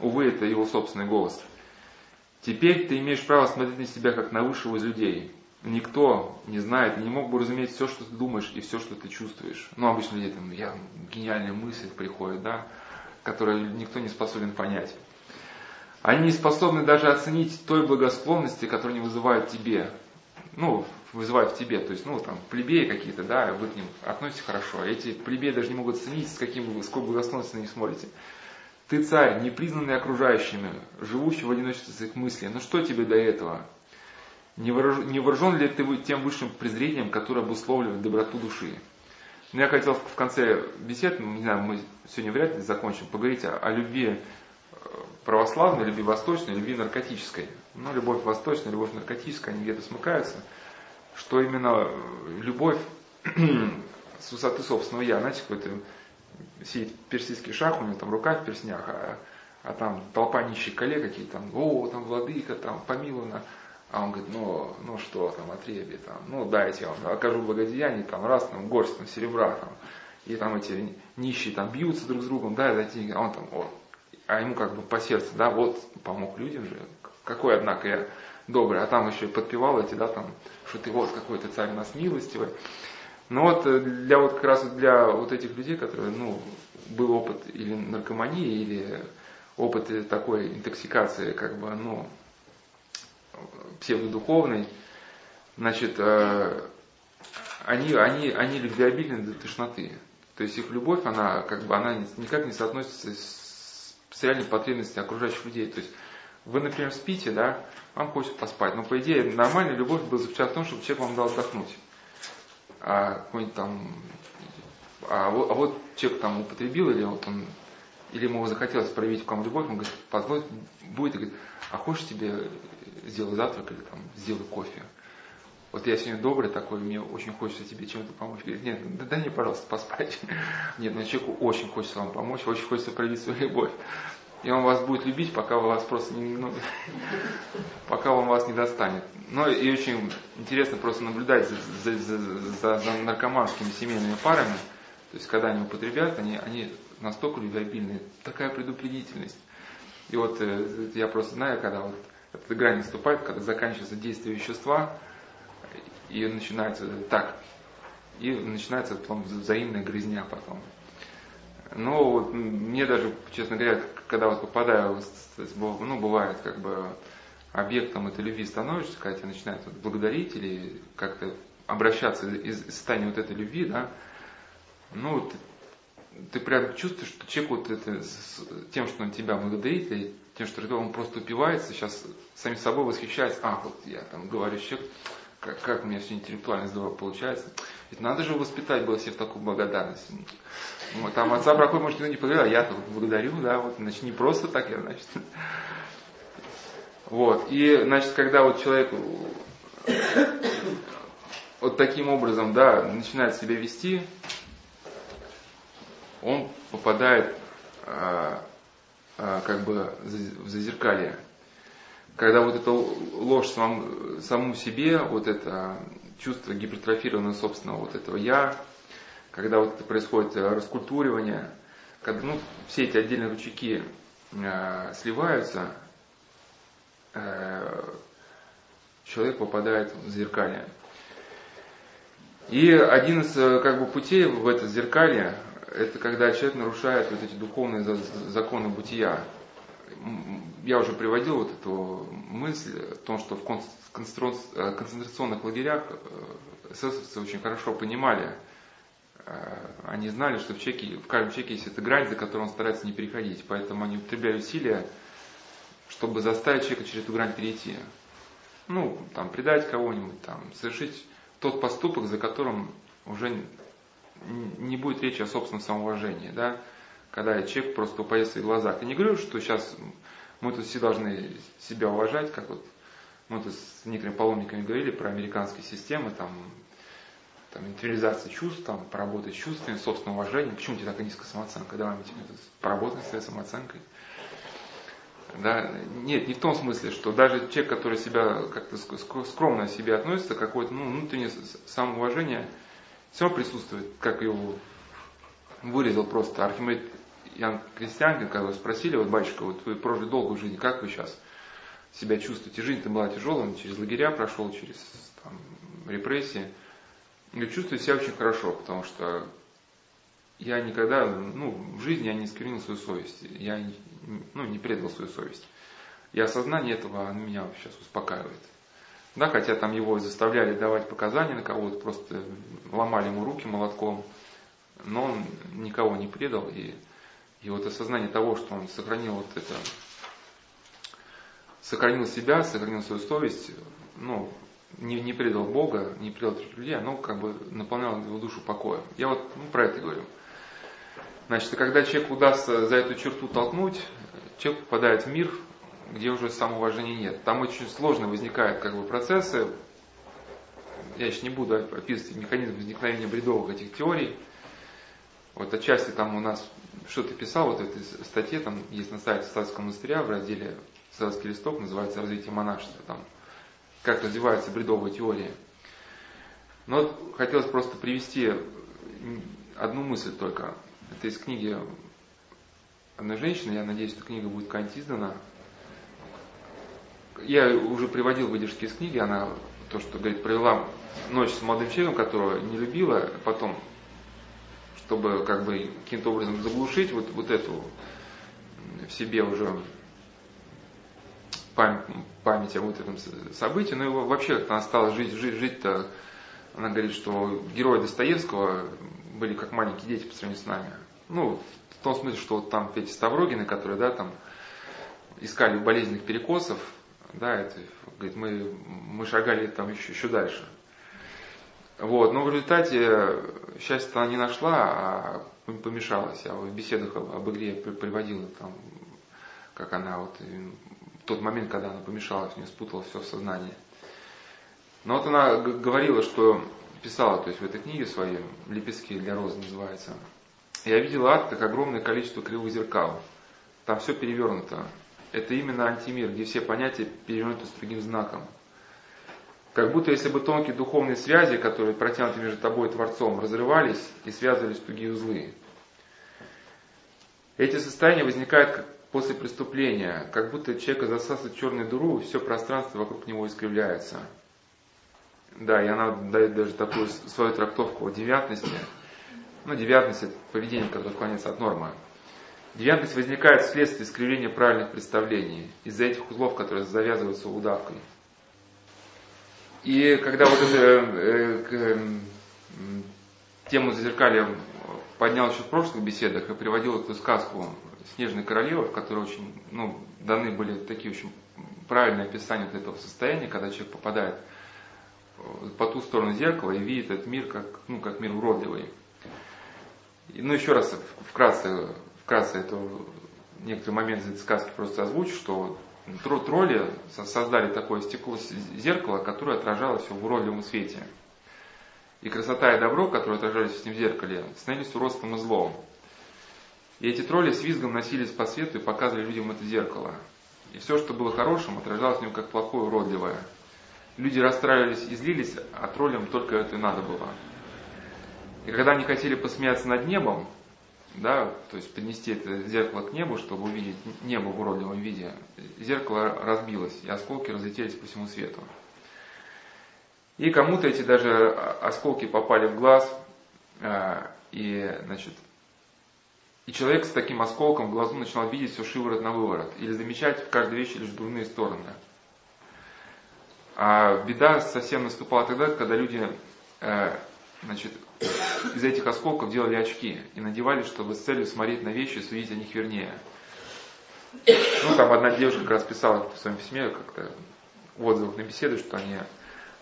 увы, это его собственный голос. Теперь ты имеешь право смотреть на себя как на высшего из людей. Никто не знает не мог бы разуметь все, что ты думаешь и все, что ты чувствуешь. Ну, обычно люди там, я, гениальная мысль приходит, да, которую никто не способен понять. Они не способны даже оценить той благосклонности, которую они вызывают тебе. Ну, вызывают в тебе. То есть, ну, там, плебеи какие-то, да, вы к ним относитесь хорошо. Эти плебеи даже не могут оценить, с каким, с какой благосклонностью них смотрите. Ты царь, непризнанный окружающими, живущий в одиночестве своих мыслей. Но что тебе до этого? Не, вооружен ли ты тем высшим презрением, которое обусловливает доброту души? Но я хотел в конце бесед, не знаю, мы сегодня вряд ли закончим, поговорить о, о любви э, православной, любви восточной, любви наркотической. Ну, любовь восточная, любовь наркотическая, они где-то смыкаются. Что именно любовь <clears throat> с высоты собственного я, знаете, какой-то сидит персидский шах, у него там рука в перснях, а, а там толпа нищих коллег какие-то там, о, там владыка, там помилована. А он говорит, ну, ну что там, отребье, там, ну дайте я вам окажу благодеяние, там, раз, там, горсть там, серебра, там, и там эти нищие там бьются друг с другом, да, дайте а он там, вот, а ему как бы по сердцу, да, вот, помог людям же, какой, однако, я добрый, а там еще и подпевал эти, да, там, что ты вот какой то царь у нас милостивый. Но вот э, для вот как раз для вот этих людей, которые, ну, был опыт или наркомании, или опыт такой интоксикации, как бы, ну, псевдодуховной, значит, э, они, они, они любвеобильны до тошноты. То есть их любовь, она как бы, она никак не соотносится с, с реальной потребностью окружающих людей. То есть вы, например, спите, да, вам хочется поспать, но по идее нормальная любовь была заключаться в том, чтобы человек вам дал отдохнуть а какой-нибудь там, а вот, а вот человек там употребил, или вот он, или ему захотелось проявить к вам любовь, он говорит, позволь, будет, и говорит, а хочешь тебе сделать завтрак или там сделай кофе? Вот я сегодня добрый такой, мне очень хочется тебе чем-то помочь. Говорит, нет, да дай мне, пожалуйста, поспать. <laughs> Нет, ну человеку очень хочется вам помочь, очень хочется проявить свою любовь. И он вас будет любить, пока вас просто не, ну, <laughs> пока он вас не достанет. Но и очень интересно просто наблюдать за, за, за, за наркоманскими семейными парами. То есть, когда они употребляют, они, они настолько любвеобильные, такая предупредительность. И вот э, я просто знаю, когда вот эта грань наступает, когда заканчивается действие вещества, и начинается так, и начинается потом взаимная грызня потом. Но вот мне даже, честно говоря, когда вот попадаю, ну, бывает, как бы объектом этой любви становишься, когда тебя начинают вот благодарить или как-то обращаться из состояния вот этой любви, да, ну, ты, ты прям чувствуешь, что человек вот это, с тем, что он тебя благодарит, или тем, что он просто упивается, сейчас самим собой восхищается, а, вот я там говорю, человек, как, как у меня все интеллектуально здорово получается. Ведь надо же воспитать было себе такую благодарность. Вот, там отца Прокопия, может, не поговорил, а я-то благодарю, да, вот, значит, не просто так я, значит. Вот, и, значит, когда вот человек вот таким образом, да, начинает себя вести, он попадает а, а, как бы в зазеркалье. Когда вот эта ложь самому, самому себе, вот это чувство гипертрофированного собственного вот этого я, когда вот это происходит э, раскультуривание, когда ну, все эти отдельные ручейки э, сливаются, э, человек попадает в зеркалье. И один из э, как бы, путей в это зеркалье, это когда человек нарушает вот эти духовные законы бытия. Я уже приводил вот эту мысль о том, что в э, концентрационных лагерях эсэсовцы очень хорошо понимали, они знали, что в, человеке, в каждом человеке есть эта грань, за которую он старается не переходить. Поэтому они употребляли усилия, чтобы заставить человека через эту грань перейти. Ну, там, предать кого-нибудь, там, совершить тот поступок, за которым уже не будет речи о собственном самоуважении, да, когда человек просто упадет в своих глазах. Я не говорю, что сейчас мы тут все должны себя уважать, как вот мы тут с некоторыми паломниками говорили про американские системы, там, там, интеллизация чувств, там, поработать с чувствами, собственное уважение. Почему у тебя такая низкая самооценка? Давайте поработать с своей самооценкой. Да? Нет, не в том смысле, что даже человек, который себя как-то скромно к себе относится, какое-то ну, внутреннее самоуважение все присутствует, как его вырезал просто Архимед Ян Крестьянкин, когда его спросили, вот батюшка, вот вы прожили долгую жизнь, как вы сейчас себя чувствуете? Жизнь-то была тяжелая, через лагеря прошел, через там, репрессии. И чувствую себя очень хорошо, потому что я никогда, ну, в жизни я не сквернил свою совесть. Я ну, не предал свою совесть. И осознание этого меня сейчас успокаивает. Да, хотя там его заставляли давать показания на кого-то, просто ломали ему руки молотком, но он никого не предал. И, и вот осознание того, что он сохранил вот это, сохранил себя, сохранил свою совесть, ну, не, не предал Бога, не предал людей, оно как бы наполняло его душу покоем. Я вот ну, про это говорю. Значит, когда человек удастся за эту черту толкнуть, человек попадает в мир, где уже самоуважения нет. Там очень сложно возникают как бы процессы. Я еще не буду описывать механизм возникновения бредовых этих теорий. Вот отчасти там у нас что-то писал, вот в этой статье, там есть на сайте Статского монастыря в разделе «Царский листок», называется «Развитие монашества», там как развиваются бредовые теории. Но хотелось просто привести одну мысль только. Это из книги одной женщины, я надеюсь, что книга будет когда издана. Я уже приводил выдержки из книги, она то, что говорит, провела ночь с молодым человеком, которого не любила, потом, чтобы как бы каким-то образом заглушить вот, вот эту в себе уже память, память о вот этом событии, но его вообще как-то она стала жить, жить, жить-то, она говорит, что герои Достоевского были как маленькие дети по сравнению с нами. Ну, в том смысле, что вот там эти Ставрогины, которые, да, там искали болезненных перекосов, да, это, говорит, мы, мы шагали там еще, еще дальше. Вот, но в результате счастье она не нашла, а помешалась. Я в беседах об игре приводила там, как она вот тот момент, когда она помешалась, мне спутала все в сознании. Но вот она говорила, что писала, то есть в этой книге своей, «Лепестки для розы» называется, я видела ад как огромное количество кривых зеркал. Там все перевернуто. Это именно антимир, где все понятия перевернуты с другим знаком. Как будто если бы тонкие духовные связи, которые протянуты между тобой и Творцом, разрывались и связывались в тугие узлы. Эти состояния возникают после преступления, как будто человека засасывает черную дыру, все пространство вокруг него искривляется. Да, и она дает даже такую свою трактовку о девятности. Ну, девятность – это поведение, которое отклоняется от нормы. Девятность возникает вследствие искривления правильных представлений, из-за этих узлов, которые завязываются удавкой. И когда вот эту э, э, тему зазеркалья поднял еще в прошлых беседах и приводил эту сказку Снежная королева, в которой очень, ну, даны были такие очень правильные описания вот этого состояния, когда человек попадает по ту сторону зеркала и видит этот мир как, ну, как мир уродливый. И, ну, еще раз вкратце, вкратце это некоторые моменты из этой сказки просто озвучу, что тролли создали такое стекло зеркало, которое отражалось в уродливом свете. И красота и добро, которые отражались в этом зеркале, становились уродством и злом. И эти тролли с визгом носились по свету и показывали людям это зеркало. И все, что было хорошим, отражалось в нем как плохое, уродливое. Люди расстраивались и злились, а троллям только это и надо было. И когда они хотели посмеяться над небом, да, то есть поднести это зеркало к небу, чтобы увидеть небо в уродливом виде. Зеркало разбилось, и осколки разлетелись по всему свету. И кому-то эти даже осколки попали в глаз, э, и, значит, и человек с таким осколком в глазу начинал видеть все шиворот на выворот, или замечать в каждой вещи лишь дурные стороны. А беда совсем наступала тогда, когда люди э, значит, из этих осколков делали очки и надевали, чтобы с целью смотреть на вещи и судить о них вернее. Ну, там одна девушка как раз писала в своем письме как-то в отзывах на беседу, что они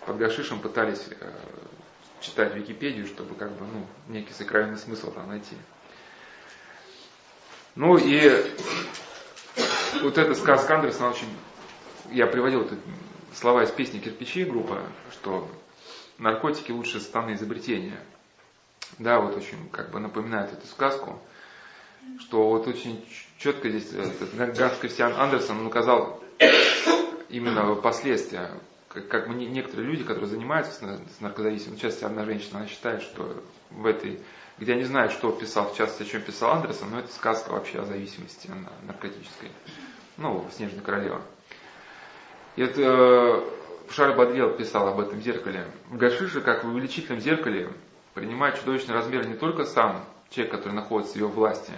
под гашишем пытались э, читать Википедию, чтобы как бы, ну, некий сакральный смысл там найти. Ну и вот эта сказка Андерсона очень... Я приводил тут слова из песни «Кирпичи» группа, что наркотики лучше станы изобретения. Да, вот очень как бы напоминает эту сказку, что вот очень четко здесь Ганс Кристиан Андерсон указал именно последствия. Как, как некоторые люди, которые занимаются с наркозависимостью, в частности, одна женщина, она считает, что в этой где я не знаю, что писал, в частности, о чем писал Андерсон, но это сказка вообще о зависимости наркотической. Ну, «Снежная королева». И это э, Шарль Бадрел писал об этом зеркале. В гашише, как в увеличительном зеркале, принимает чудовищный размер не только сам человек, который находится в ее власти,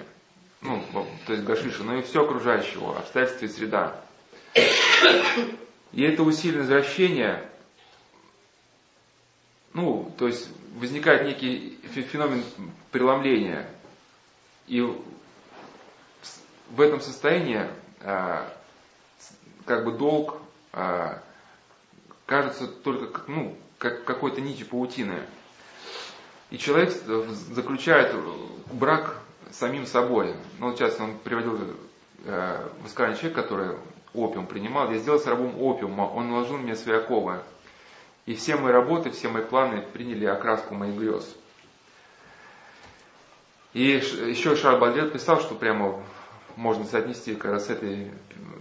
ну, то есть гашиша, но и все окружающего, обстоятельства и среда. И это усиленное извращение ну, то есть возникает некий феномен преломления. И в этом состоянии а, как бы долг а, кажется только ну, как какой-то нити паутины. И человек заключает брак с самим собой. Ну, вот сейчас он приводил э, высказание человека, который опиум принимал. Я сделался рабом опиума, он наложил мне оковы. И все мои работы, все мои планы приняли окраску моих грез. И еще Шарль Бадрет писал, что прямо можно соотнести как раз с этой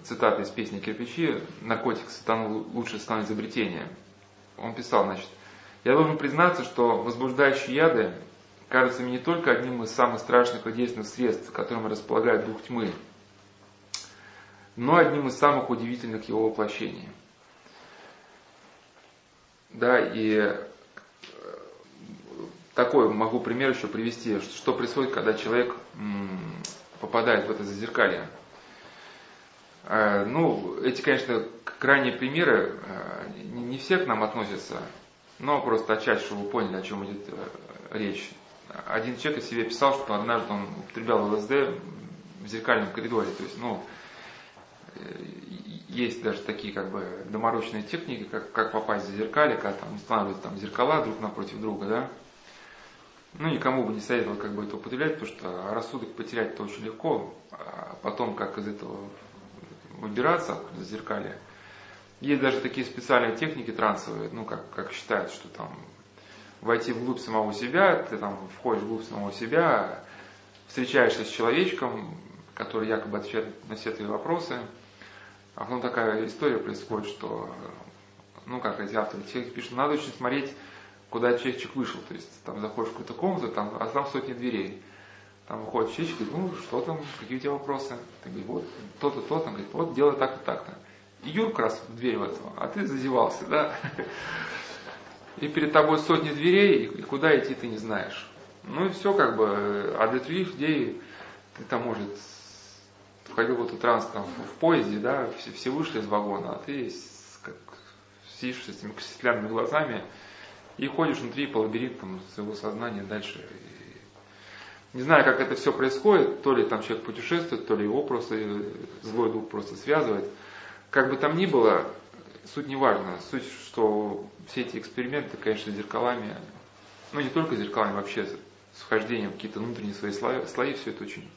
цитатой из песни «Кирпичи» «Наркотик сатану лучше станет изобретение». Он писал, значит, «Я должен признаться, что возбуждающие яды кажутся мне не только одним из самых страшных и действенных средств, которым располагает дух тьмы, но одним из самых удивительных его воплощений. Да, и э, такой могу пример еще привести, что происходит, когда человек попадает в это зазеркалье. Э, ну, эти, конечно, крайние примеры, э, не все к нам относятся, но просто отчасти, чтобы вы поняли, о чем идет речь. Один человек о себе писал, что однажды он употреблял ЛСД в зеркальном коридоре. То есть, ну, есть даже такие как бы доморочные техники, как, как попасть за зеркали, когда там устанавливают там зеркала друг напротив друга, да. Ну, никому бы не советовал как бы это употреблять, потому что рассудок потерять это очень легко, а потом как из этого выбираться за зеркали. Есть даже такие специальные техники трансовые, ну, как, как считают, что там войти вглубь самого себя, ты там входишь вглубь самого себя, встречаешься с человечком, который якобы отвечает на все твои вопросы, а потом такая история происходит, что, ну как эти авторы человек пишут, надо очень смотреть, куда человечек вышел. То есть там заходишь в какую-то комнату, там, а там сотни дверей. Там выходит человечек, говорит, ну что там, какие у тебя вопросы? Ты говоришь, вот то-то, то-то, говорит, вот делай так-то, так-то. И Юрка раз в дверь в этого, а ты зазевался, да? И перед тобой сотни дверей, и куда идти ты не знаешь. Ну и все как бы, а для других людей ты там, может, входил в этот транс там, в поезде, да, все, все вышли из вагона, а ты как, сидишь с этими стеклянными глазами и ходишь внутри по лабиринтам своего сознания дальше. И не знаю, как это все происходит, то ли там человек путешествует, то ли его просто злой дух просто связывает. Как бы там ни было, суть не важна. Суть, что все эти эксперименты, конечно, зеркалами, ну не только зеркалами, вообще с вхождением в какие-то внутренние свои слои, слои все это очень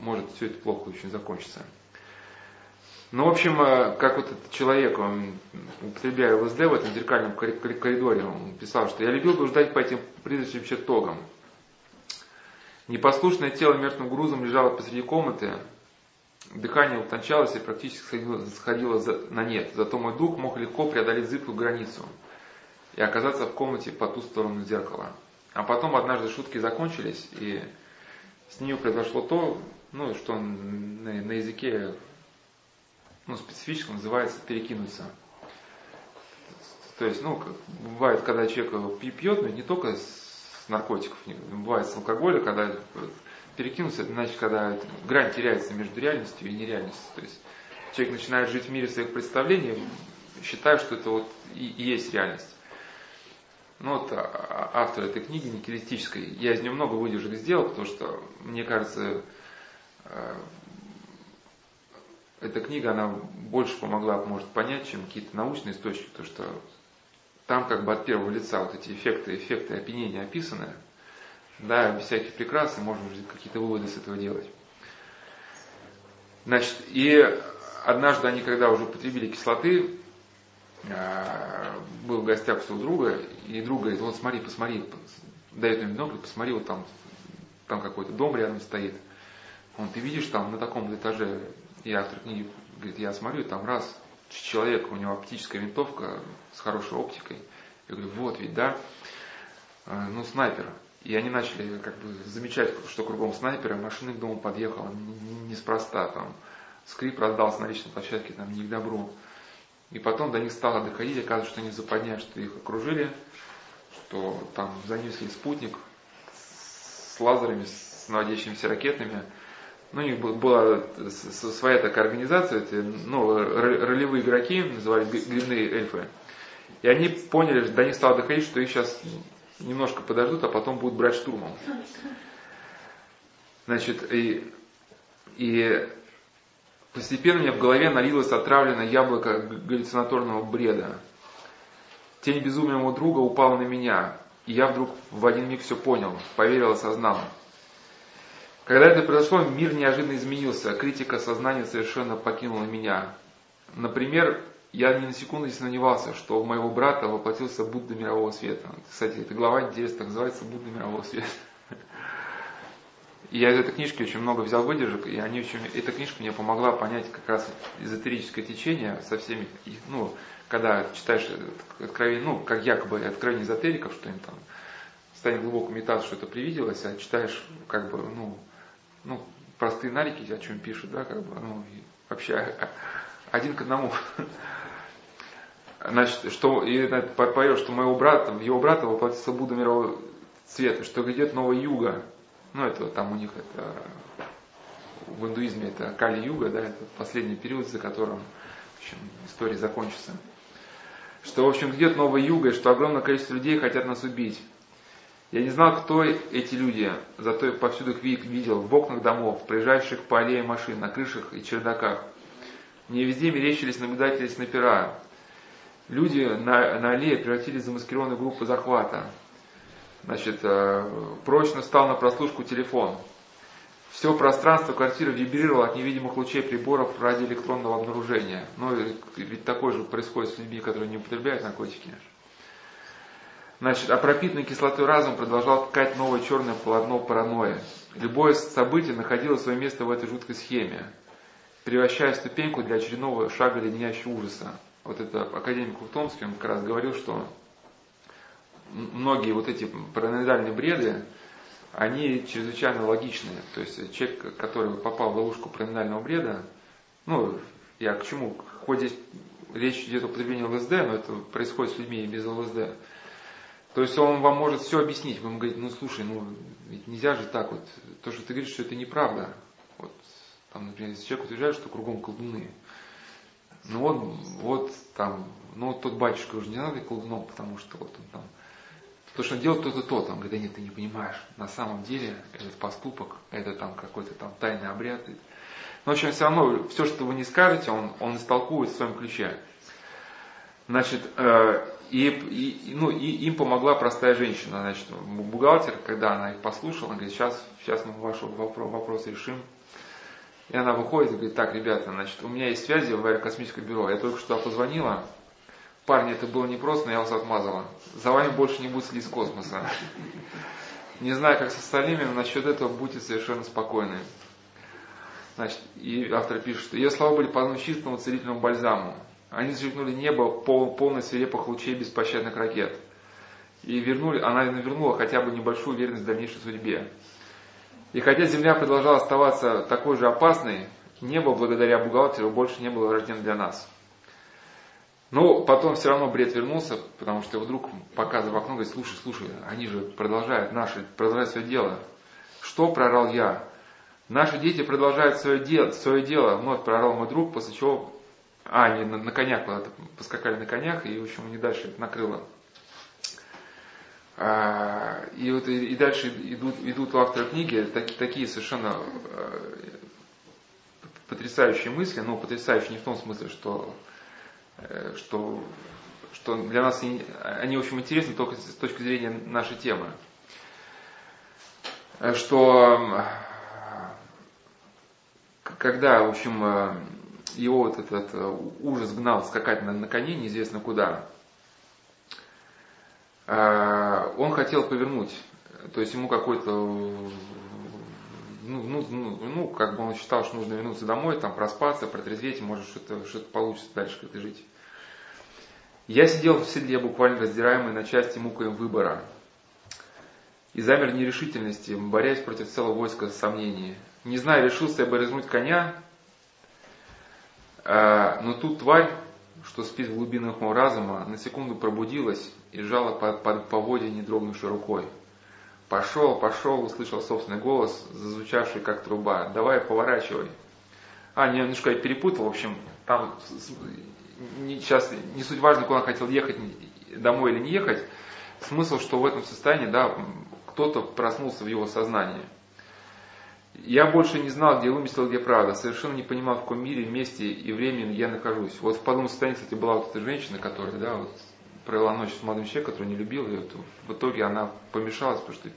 может все это плохо очень закончиться. Ну, в общем, э, как вот этот человек, он, употребляя ЛСД в этом зеркальном коридоре, он писал, что я любил блуждать по этим призрачным чертогам. Непослушное тело мертвым грузом лежало посреди комнаты, дыхание утончалось и практически сходило, сходило на нет. Зато мой дух мог легко преодолеть зыбкую границу и оказаться в комнате по ту сторону зеркала. А потом однажды шутки закончились, и с нее произошло то, ну, что на, на языке ну, специфическом называется перекинуться. То есть, ну, бывает, когда человек пьет, но не только с наркотиков, бывает с алкоголя, когда перекинуться, это значит, когда грань теряется между реальностью и нереальностью. То есть человек начинает жить в мире своих представлений, считая, что это вот и, и есть реальность. Ну вот а, а, автор этой книги, никелистической, я из нее много выдержек сделал, потому что, мне кажется, эта книга, она больше помогла, может, понять, чем какие-то научные источники, потому что там как бы от первого лица вот эти эффекты, эффекты опьянения описаны, да, без всяких прикрас, и можно какие-то выводы с этого делать. Значит, и однажды они, когда уже употребили кислоты, а, был в гостях у друга, и друг говорит, вот смотри, посмотри, дает ему бинокль, посмотри, вот там, там какой-то дом рядом стоит. Он, ты видишь, там на таком этаже, и автор книги говорит, я смотрю, там раз, человек, у него оптическая винтовка с хорошей оптикой. Я говорю, вот ведь, да, э, ну, снайпер. И они начали как бы замечать, что кругом снайпера, машина к дому подъехала неспроста, там, скрип раздался на личной площадке, там, не к добру. И потом до них стало доходить, оказывается, что они заподняют, что их окружили, что там занесли спутник с лазерами, с наводящимися ракетами, ну, у них была своя такая организация, эти, ну, ролевые игроки, назывались грибные эльфы. И они поняли, до них стало доходить, что их сейчас немножко подождут, а потом будут брать штурмом. Значит, и, и постепенно меня в голове налилось отравленное яблоко галлюцинаторного бреда. Тень безумия моего друга упала на меня, и я вдруг в один миг все понял, поверил, осознал. Когда это произошло, мир неожиданно изменился, критика сознания совершенно покинула меня. Например, я ни на секунду не сомневался, что у моего брата воплотился Будда мирового света. Кстати, эта глава интересно называется «Будда мирового света». И я из этой книжки очень много взял выдержек, и они очень, эта книжка мне помогла понять как раз эзотерическое течение со всеми, ну, когда читаешь откровение, ну, как якобы откровение эзотериков, что им там станет глубокую медитацию, что это привиделось, а читаешь как бы, ну, ну, простые нарики, о чем пишут, да, как бы, ну, вообще <laughs> один к одному. Значит, что, и поет, что моего брата, его брата воплотится Будда мирового цвета, что грядет новая юга. Ну, это там у них это в индуизме это Кали-юга, да, это последний период, за которым в общем, история закончится. Что, в общем, грядет новая юга, и что огромное количество людей хотят нас убить. Я не знал, кто эти люди, зато повсюду их видел, в окнах домов, проезжающих по аллее машин, на крышах и чердаках. Мне везде мерещились наблюдатели снайпера. Люди на, на аллее превратились в замаскированную группу захвата. Значит, э, прочно стал на прослушку телефон. Все пространство квартиры вибрировало от невидимых лучей приборов радиоэлектронного обнаружения. Ну, ведь такое же происходит с людьми, которые не употребляют наркотики. Значит, а пропитанный кислотой разум продолжал ткать новое черное полотно паранойи. Любое событие находило свое место в этой жуткой схеме, превращая ступеньку для очередного шага леденящего ужаса. Вот это академик Ухтомский, он как раз говорил, что многие вот эти параноидальные бреды, они чрезвычайно логичные. То есть человек, который попал в ловушку параноидального бреда, ну, я к чему? Хоть здесь речь идет о употреблении ЛСД, но это происходит с людьми и без ЛСД. То есть он вам может все объяснить. Вы ему говорите, ну слушай, ну ведь нельзя же так вот. То, что ты говоришь, что это неправда. Вот, там, например, если человек утверждает, что кругом колдуны. Ну вот, вот там, ну вот тот батюшка уже не надо колдуном, потому что вот он там, то, что он делает то-то, то, там, говорит, да нет, ты не понимаешь, на самом деле этот поступок, это там какой-то там тайный обряд. Но, в общем, все равно, все, что вы не скажете, он, он истолкует в своем ключе. Значит, э, и, и, ну, и им помогла простая женщина, значит, бухгалтер, когда она их послушала, она говорит, сейчас, сейчас мы ваш вопрос, вопрос решим. И она выходит и говорит, так, ребята, значит, у меня есть связи в аэрокосмическое бюро, я только что позвонила, парни, это было непросто, но я вас отмазала. За вами больше не будет следить с космоса. Не знаю, как с остальными, но насчет этого будьте совершенно спокойны. Значит, и автор пишет, что ее слова были подобны чистому целительному бальзаму. Они зажигнули небо пол, полное свирепых лучей беспощадных ракет. И вернули, она вернула хотя бы небольшую уверенность в дальнейшей судьбе. И хотя Земля продолжала оставаться такой же опасной, небо благодаря бухгалтеру больше не было рождено для нас. Но потом все равно бред вернулся, потому что вдруг показывая в окно, говорит, слушай, слушай, они же продолжают наши, продолжают свое дело. Что прорал я? Наши дети продолжают свое дело, свое дело, вновь прорал мой друг, после чего, а, они на, на конях поскакали на конях, и, в общем, они дальше накрыло. А, и вот и, и дальше идут, идут у автора книги так, такие совершенно э, потрясающие мысли, но потрясающие не в том смысле, что Э, что, что для нас они, они, в общем, интересны только с точки зрения нашей темы. Э, что когда, в общем, э, его вот этот ужас гнал скакать на, на коне неизвестно куда, он хотел повернуть. То есть ему какой-то ну, ну, ну, ну, как бы он считал, что нужно вернуться домой, там проспаться, протрезветь, может что-то что получится дальше как-то жить. Я сидел в седле, буквально раздираемый на части мукой выбора. И замер в нерешительности, борясь против целого войска сомнений. Не знаю, решился я бы размуть коня, а, но тут тварь, что спит в глубинах моего разума, на секунду пробудилась и сжала под, под поводья не дрогнувшей рукой. «Пошел, пошел!» — услышал собственный голос, зазвучавший как труба. «Давай, поворачивай!» А, немножко я перепутал, в общем, там не, сейчас не суть важно, куда он хотел ехать, домой или не ехать, смысл, что в этом состоянии, да, кто-то проснулся в его сознании. Я больше не знал, где вымысел, где правда. Совершенно не понимал, в каком мире, месте и времени я нахожусь. Вот в подобном состоянии, кстати, была вот эта женщина, которая, да, вот, провела ночь с молодым человеком, который не любил ее. Вот, в итоге она помешалась, потому что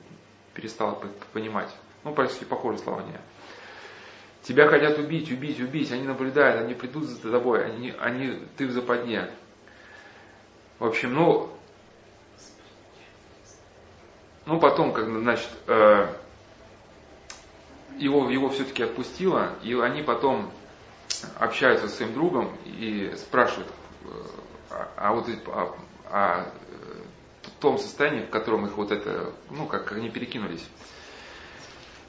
перестала понимать. Ну, практически похожие слова не. Тебя хотят убить, убить, убить, они наблюдают, они придут за тобой, они, они, ты в западне. В общем, ну, ну потом, как значит, э, его, его все-таки отпустило, и они потом общаются с своим другом и спрашивают, э, а, а вот о, о том состоянии, в котором их вот это, ну, как, как они перекинулись.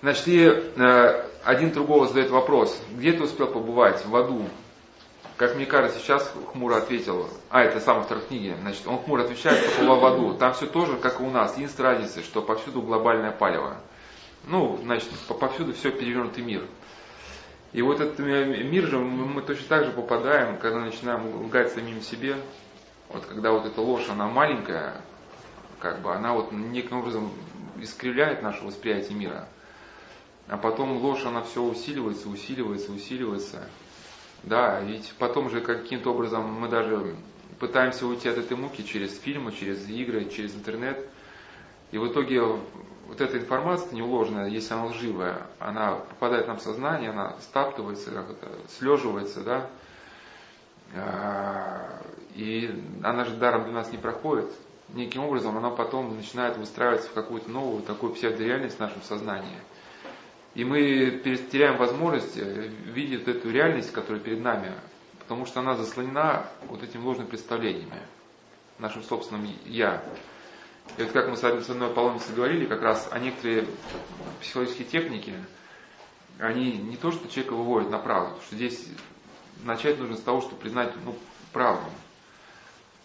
Значит, и э, один другого задает вопрос, где ты успел побывать? В аду. Как мне кажется, сейчас хмуро ответил, а, это сам автор книги, значит, он хмуро отвечает, побывал в аду. Там все тоже, как и у нас, единственная разница, что повсюду глобальное палево. Ну, значит, повсюду все перевернутый мир. И вот этот мир же, мы точно так же попадаем, когда начинаем лгать самим себе. Вот когда вот эта ложь, она маленькая, как бы она вот неким образом искривляет наше восприятие мира. А потом ложь, она все усиливается, усиливается, усиливается. Да, ведь потом же каким-то образом мы даже пытаемся уйти от этой муки через фильмы, через игры, через интернет. И в итоге вот эта информация неуложенная, если она лживая, она попадает нам в сознание, она стаптывается, как это, слеживается, да, а, и она же даром для нас не проходит. Неким образом она потом начинает выстраиваться в какую-то новую такую псевдореальность в нашем сознании – и мы теряем возможность э, видеть эту реальность, которая перед нами, потому что она заслонена вот этими ложными представлениями, нашим собственным «я». И вот как мы с одной паломницей говорили, как раз о некоторые психологические техники, они не то, что человека выводят на правду, потому что здесь начать нужно с того, чтобы признать ну, правду,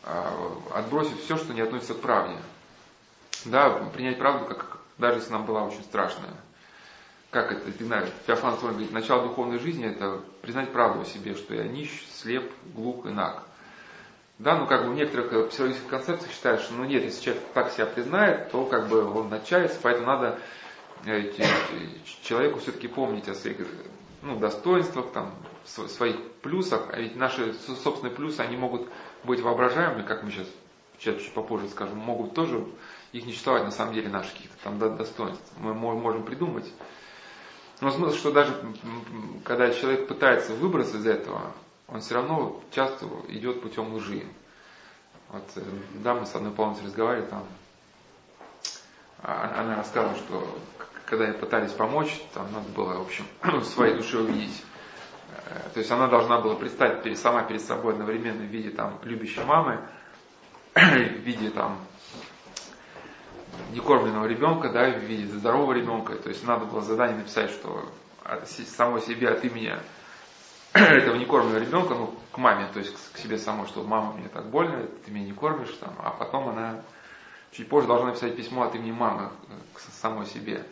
а, отбросив все, что не относится к правде. Да, принять правду, как, даже если нам была очень страшная как это, ты знаешь, Феофан говорит, начало духовной жизни это признать правду о себе, что я нищ, слеп, глух и наг. Да, ну как бы в некоторых э, психологических концепциях считают, что ну нет, если человек так себя признает, то как бы он отчается, поэтому надо э, человеку все-таки помнить о своих ну, достоинствах, там, своих плюсах, а ведь наши собственные плюсы, они могут быть воображаемыми, как мы сейчас, чуть попозже скажем, могут тоже их не существовать на самом деле наших каких-то там достоинств. Мы можем придумать но смысл, что даже когда человек пытается выбраться из этого, он все равно часто идет путем лжи. Вот, э, да, мы с одной паломницей разговаривали, там, а, она рассказывала, что когда ей пытались помочь, там надо было, в общем, <clears throat> своей душе увидеть. Э, то есть она должна была представить перед, сама перед собой одновременно в виде там любящей мамы, <clears throat> в виде там некормленного ребенка, да, в виде здорового ребенка. То есть надо было задание написать, что от, самой себе от имени <clears throat> этого некормленного ребенка, ну, к маме, то есть к себе самой, что мама, мне так больно, ты меня не кормишь, там, а потом она чуть позже должна написать письмо от имени мамы к самой себе.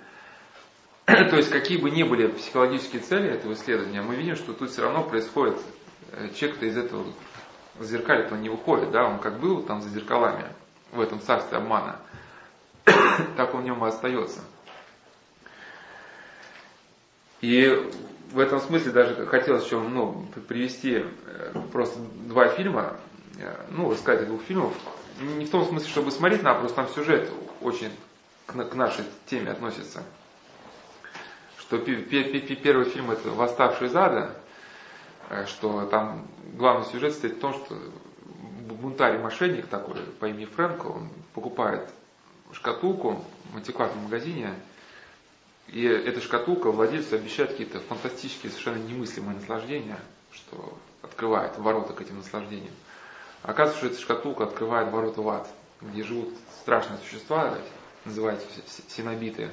<clears throat> то есть какие бы ни были психологические цели этого исследования, мы видим, что тут все равно происходит, э, человек-то из этого зеркаля он не выходит, да, он как был там за зеркалами, в этом царстве обмана, <clears throat> так он в нем и остается. И в этом смысле даже хотелось еще ну, привести э, просто два фильма, э, ну, рассказать двух фильмов. Не в том смысле, чтобы смотреть на, просто там сюжет очень к, нашей теме относится. Что первый фильм это «Восставший из ада», э, что там главный сюжет стоит в том, что бунтарь мошенник такой по имени Фрэнко, он покупает шкатулку в антикварном магазине, и эта шкатулка владельцу обещает какие-то фантастические, совершенно немыслимые наслаждения, что открывает ворота к этим наслаждениям. Оказывается, что эта шкатулка открывает ворота в ад, где живут страшные существа, называются синобиты.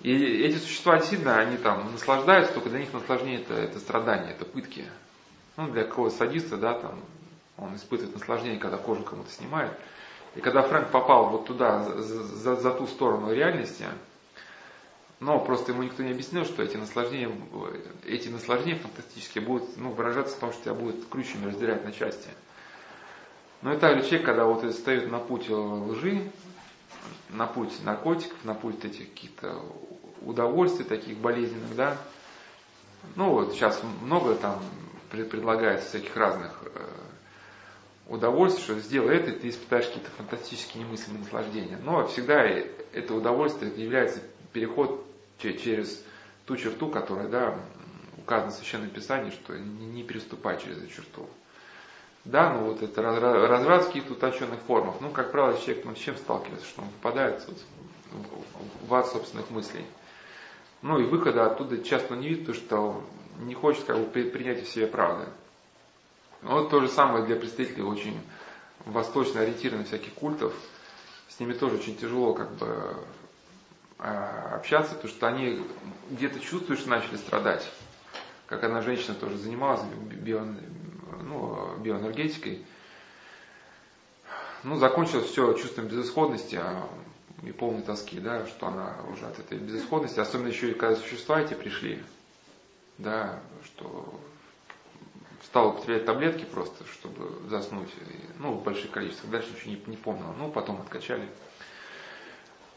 И эти существа действительно, они там наслаждаются, только для них наслаждение это, это страдание, это пытки. Ну, для какого-то садиста, да, там, он испытывает наслаждение, когда кожу кому-то снимает. И когда Фрэнк попал вот туда, за, за, за ту сторону реальности, но просто ему никто не объяснил, что эти наслаждения, эти наслаждения фантастические будут ну, выражаться в том, что тебя будет крючьями раздирать на части. Но и также человек, когда вот встает на путь лжи, на путь наркотиков, на путь этих каких-то удовольствий таких болезненных, да, ну вот сейчас много там предлагается всяких разных э, удовольствие, что сделай это, ты испытаешь какие-то фантастические немыслимые наслаждения. Но всегда это удовольствие является переход через ту черту, которая да, указана в Священном Писании, что не, не переступай через эту черту. Да, ну вот это разврат в каких-то утонченных формах. Ну, как правило, человек ну, с чем сталкивается, что он попадает вот, в ад собственных мыслей. Ну и выхода оттуда часто не видит, потому что не хочет как бы принять в себе правды. Вот то же самое для представителей очень восточно ориентированных всяких культов. С ними тоже очень тяжело как бы общаться, потому что они где-то чувствуют, что начали страдать. Как одна женщина тоже занималась био, ну, биоэнергетикой. Ну, закончилось все чувством безысходности а, и полной тоски, да, что она уже от этой безысходности, особенно еще и когда существа эти пришли, да, что стал употреблять таблетки просто, чтобы заснуть, ну, в больших количествах, дальше ничего не, не помнил, ну, потом откачали.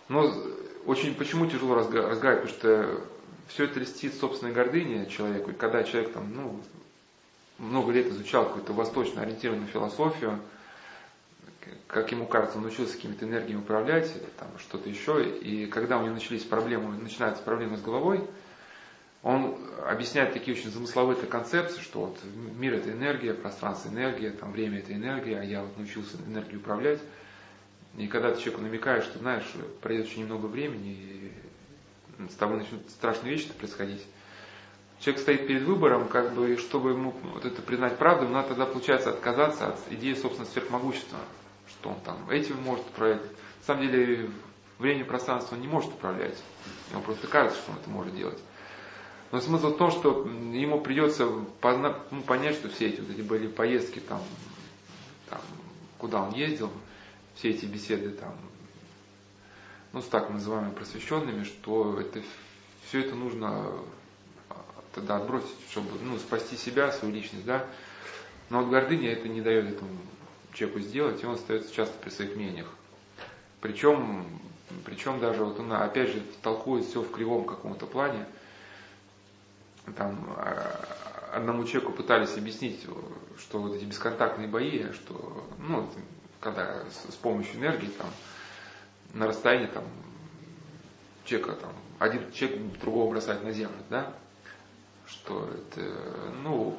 Но очень почему тяжело разговаривать, потому что все это льстит собственной гордыне человеку, и когда человек там, ну, много лет изучал какую-то восточно ориентированную философию, как ему кажется, он научился какими-то энергиями управлять, или там что-то еще, и когда у него начались проблемы, начинаются проблемы с головой, он объясняет такие очень замысловые концепции, что вот мир это энергия, пространство энергия, там время это энергия, а я вот научился энергию управлять. И когда ты человеку намекаешь, что знаешь, пройдет очень немного времени, и с тобой начнут страшные вещи происходить, человек стоит перед выбором, как бы, чтобы ему вот это признать правду, надо тогда, получается, отказаться от идеи собственного сверхмогущества, что он там этим может управлять. На самом деле, время и пространство он не может управлять. Ему просто кажется, что он это может делать. Но смысл в том, что ему придется ну, понять, что все эти вот эти были поездки там, там, куда он ездил, все эти беседы там, ну, с так называемыми просвещенными, что это, все это нужно а, тогда отбросить, чтобы ну, спасти себя, свою личность, да. Но вот гордыня это не дает этому человеку сделать, и он остается часто при своих мнениях. Причем, причем даже вот он опять же толкует все в кривом каком-то плане, там а, одному человеку пытались объяснить, что вот эти бесконтактные бои, что, ну, когда с, с помощью энергии там на расстоянии там человека там один человек другого бросает на землю, да, что это, ну,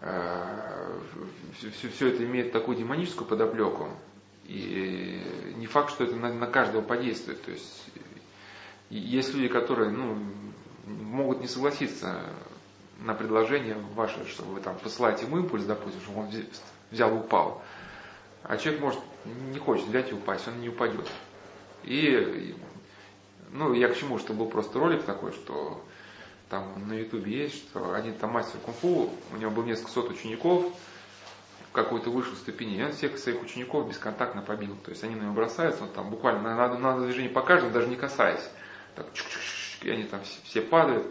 э, все, все это имеет такую демоническую подоплеку, и не факт, что это на, на каждого подействует. То есть есть люди, которые, ну, могут не согласиться на предложение ваше, что вы там посылаете ему импульс, допустим, чтобы он взял и упал. А человек может не хочет взять и упасть, он не упадет. И, ну, я к чему, что был просто ролик такой, что там на ютубе есть, что один там мастер кунг-фу, у него было несколько сот учеников, какой-то высшей ступени, и он всех своих учеников бесконтактно побил. То есть они на него бросаются, он там буквально на, на, на движение по каждому, даже не касаясь. Так, чук -чук -чук, и они там все, все падают.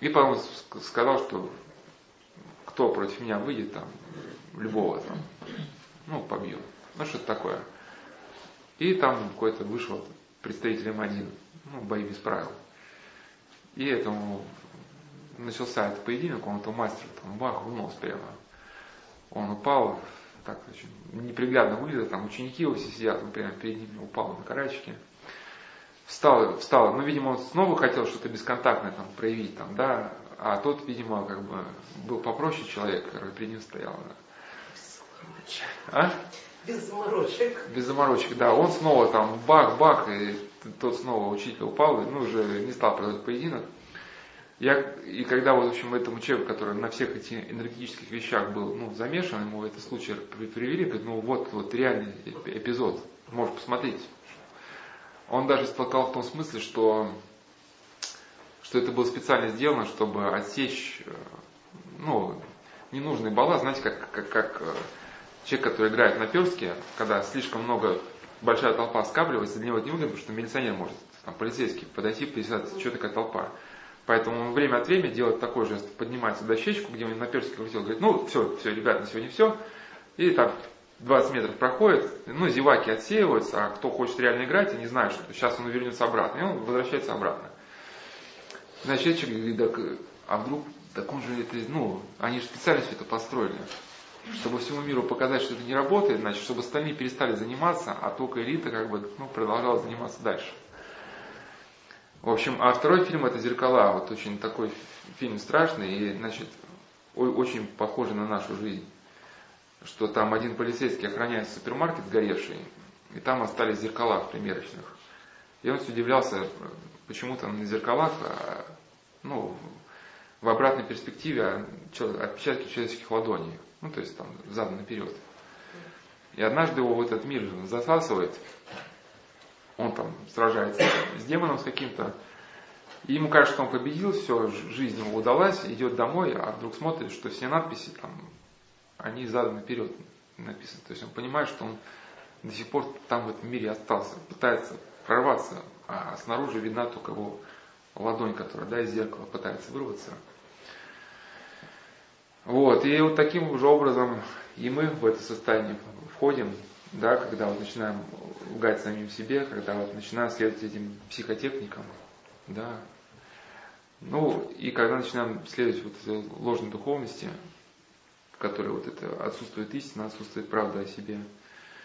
И потом сказал, что кто против меня выйдет, там, любого там, ну, побью. Ну, что-то такое. И там какой-то вышел представитель М1, ну, бои без правил. И этому начался этот поединок, он этого мастера там бах в нос прямо. Он упал, так очень неприглядно выглядит, там ученики его все сидят, он прямо перед ними упал на карачки. Встал, встал, ну, видимо, он снова хотел что-то бесконтактное там проявить, там, да, а тот, видимо, как бы был попроще человек, который перед ним стоял. Да. А? Без заморочек. Без заморочек, да. Он снова там бах-бах, и тот снова учитель упал, ну, уже не стал проводить поединок. Я, и когда вот, в общем, этому человеку, который на всех этих энергетических вещах был ну, замешан, ему этот случай привели, говорит, ну вот, вот реальный эпизод, можешь посмотреть. Он даже столкал в том смысле, что, что это было специально сделано, чтобы отсечь э, ну, ненужный балласт, знаете, как, как, как э, человек, который играет на перске, когда слишком много, большая толпа скапливается, для него это не выгодно, потому что милиционер может, там, полицейский подойти, писать, что такая толпа. Поэтому он время от времени делает такой жест, поднимается дощечку, где он на персике крутил, говорит, ну все, все, ребят, на сегодня все. И так 20 метров проходит, ну, зеваки отсеиваются, а кто хочет реально играть, они знают, что сейчас он вернется обратно, и он возвращается обратно. Значит, человек говорит, так, а вдруг, так он же это, ну, они же специально все это построили, чтобы всему миру показать, что это не работает, значит, чтобы остальные перестали заниматься, а только элита как бы, ну, продолжала заниматься дальше. В общем, а второй фильм это «Зеркала». Вот очень такой фильм страшный и, значит, очень похожий на нашу жизнь. Что там один полицейский охраняет супермаркет сгоревший, и там остались зеркала в примерочных. И он удивлялся, почему там на зеркалах, а, ну, в обратной перспективе отпечатки человеческих ладоней. Ну, то есть там задом наперед. И однажды его в этот мир засасывает, он там сражается с демоном с каким-то, и ему кажется, что он победил, все, жизнь ему удалась, идет домой, а вдруг смотрит, что все надписи там, они задом наперед написаны. То есть он понимает, что он до сих пор там в этом мире остался, пытается прорваться, а снаружи видна только его ладонь, которая да, из зеркала пытается вырваться. Вот, и вот таким же образом и мы в это состояние входим, да, когда вот начинаем лгать самим себе, когда вот начинаем следовать этим психотехникам, да, ну и когда начинаем следовать вот этой ложной духовности, в которой вот это отсутствует истина, отсутствует правда о себе –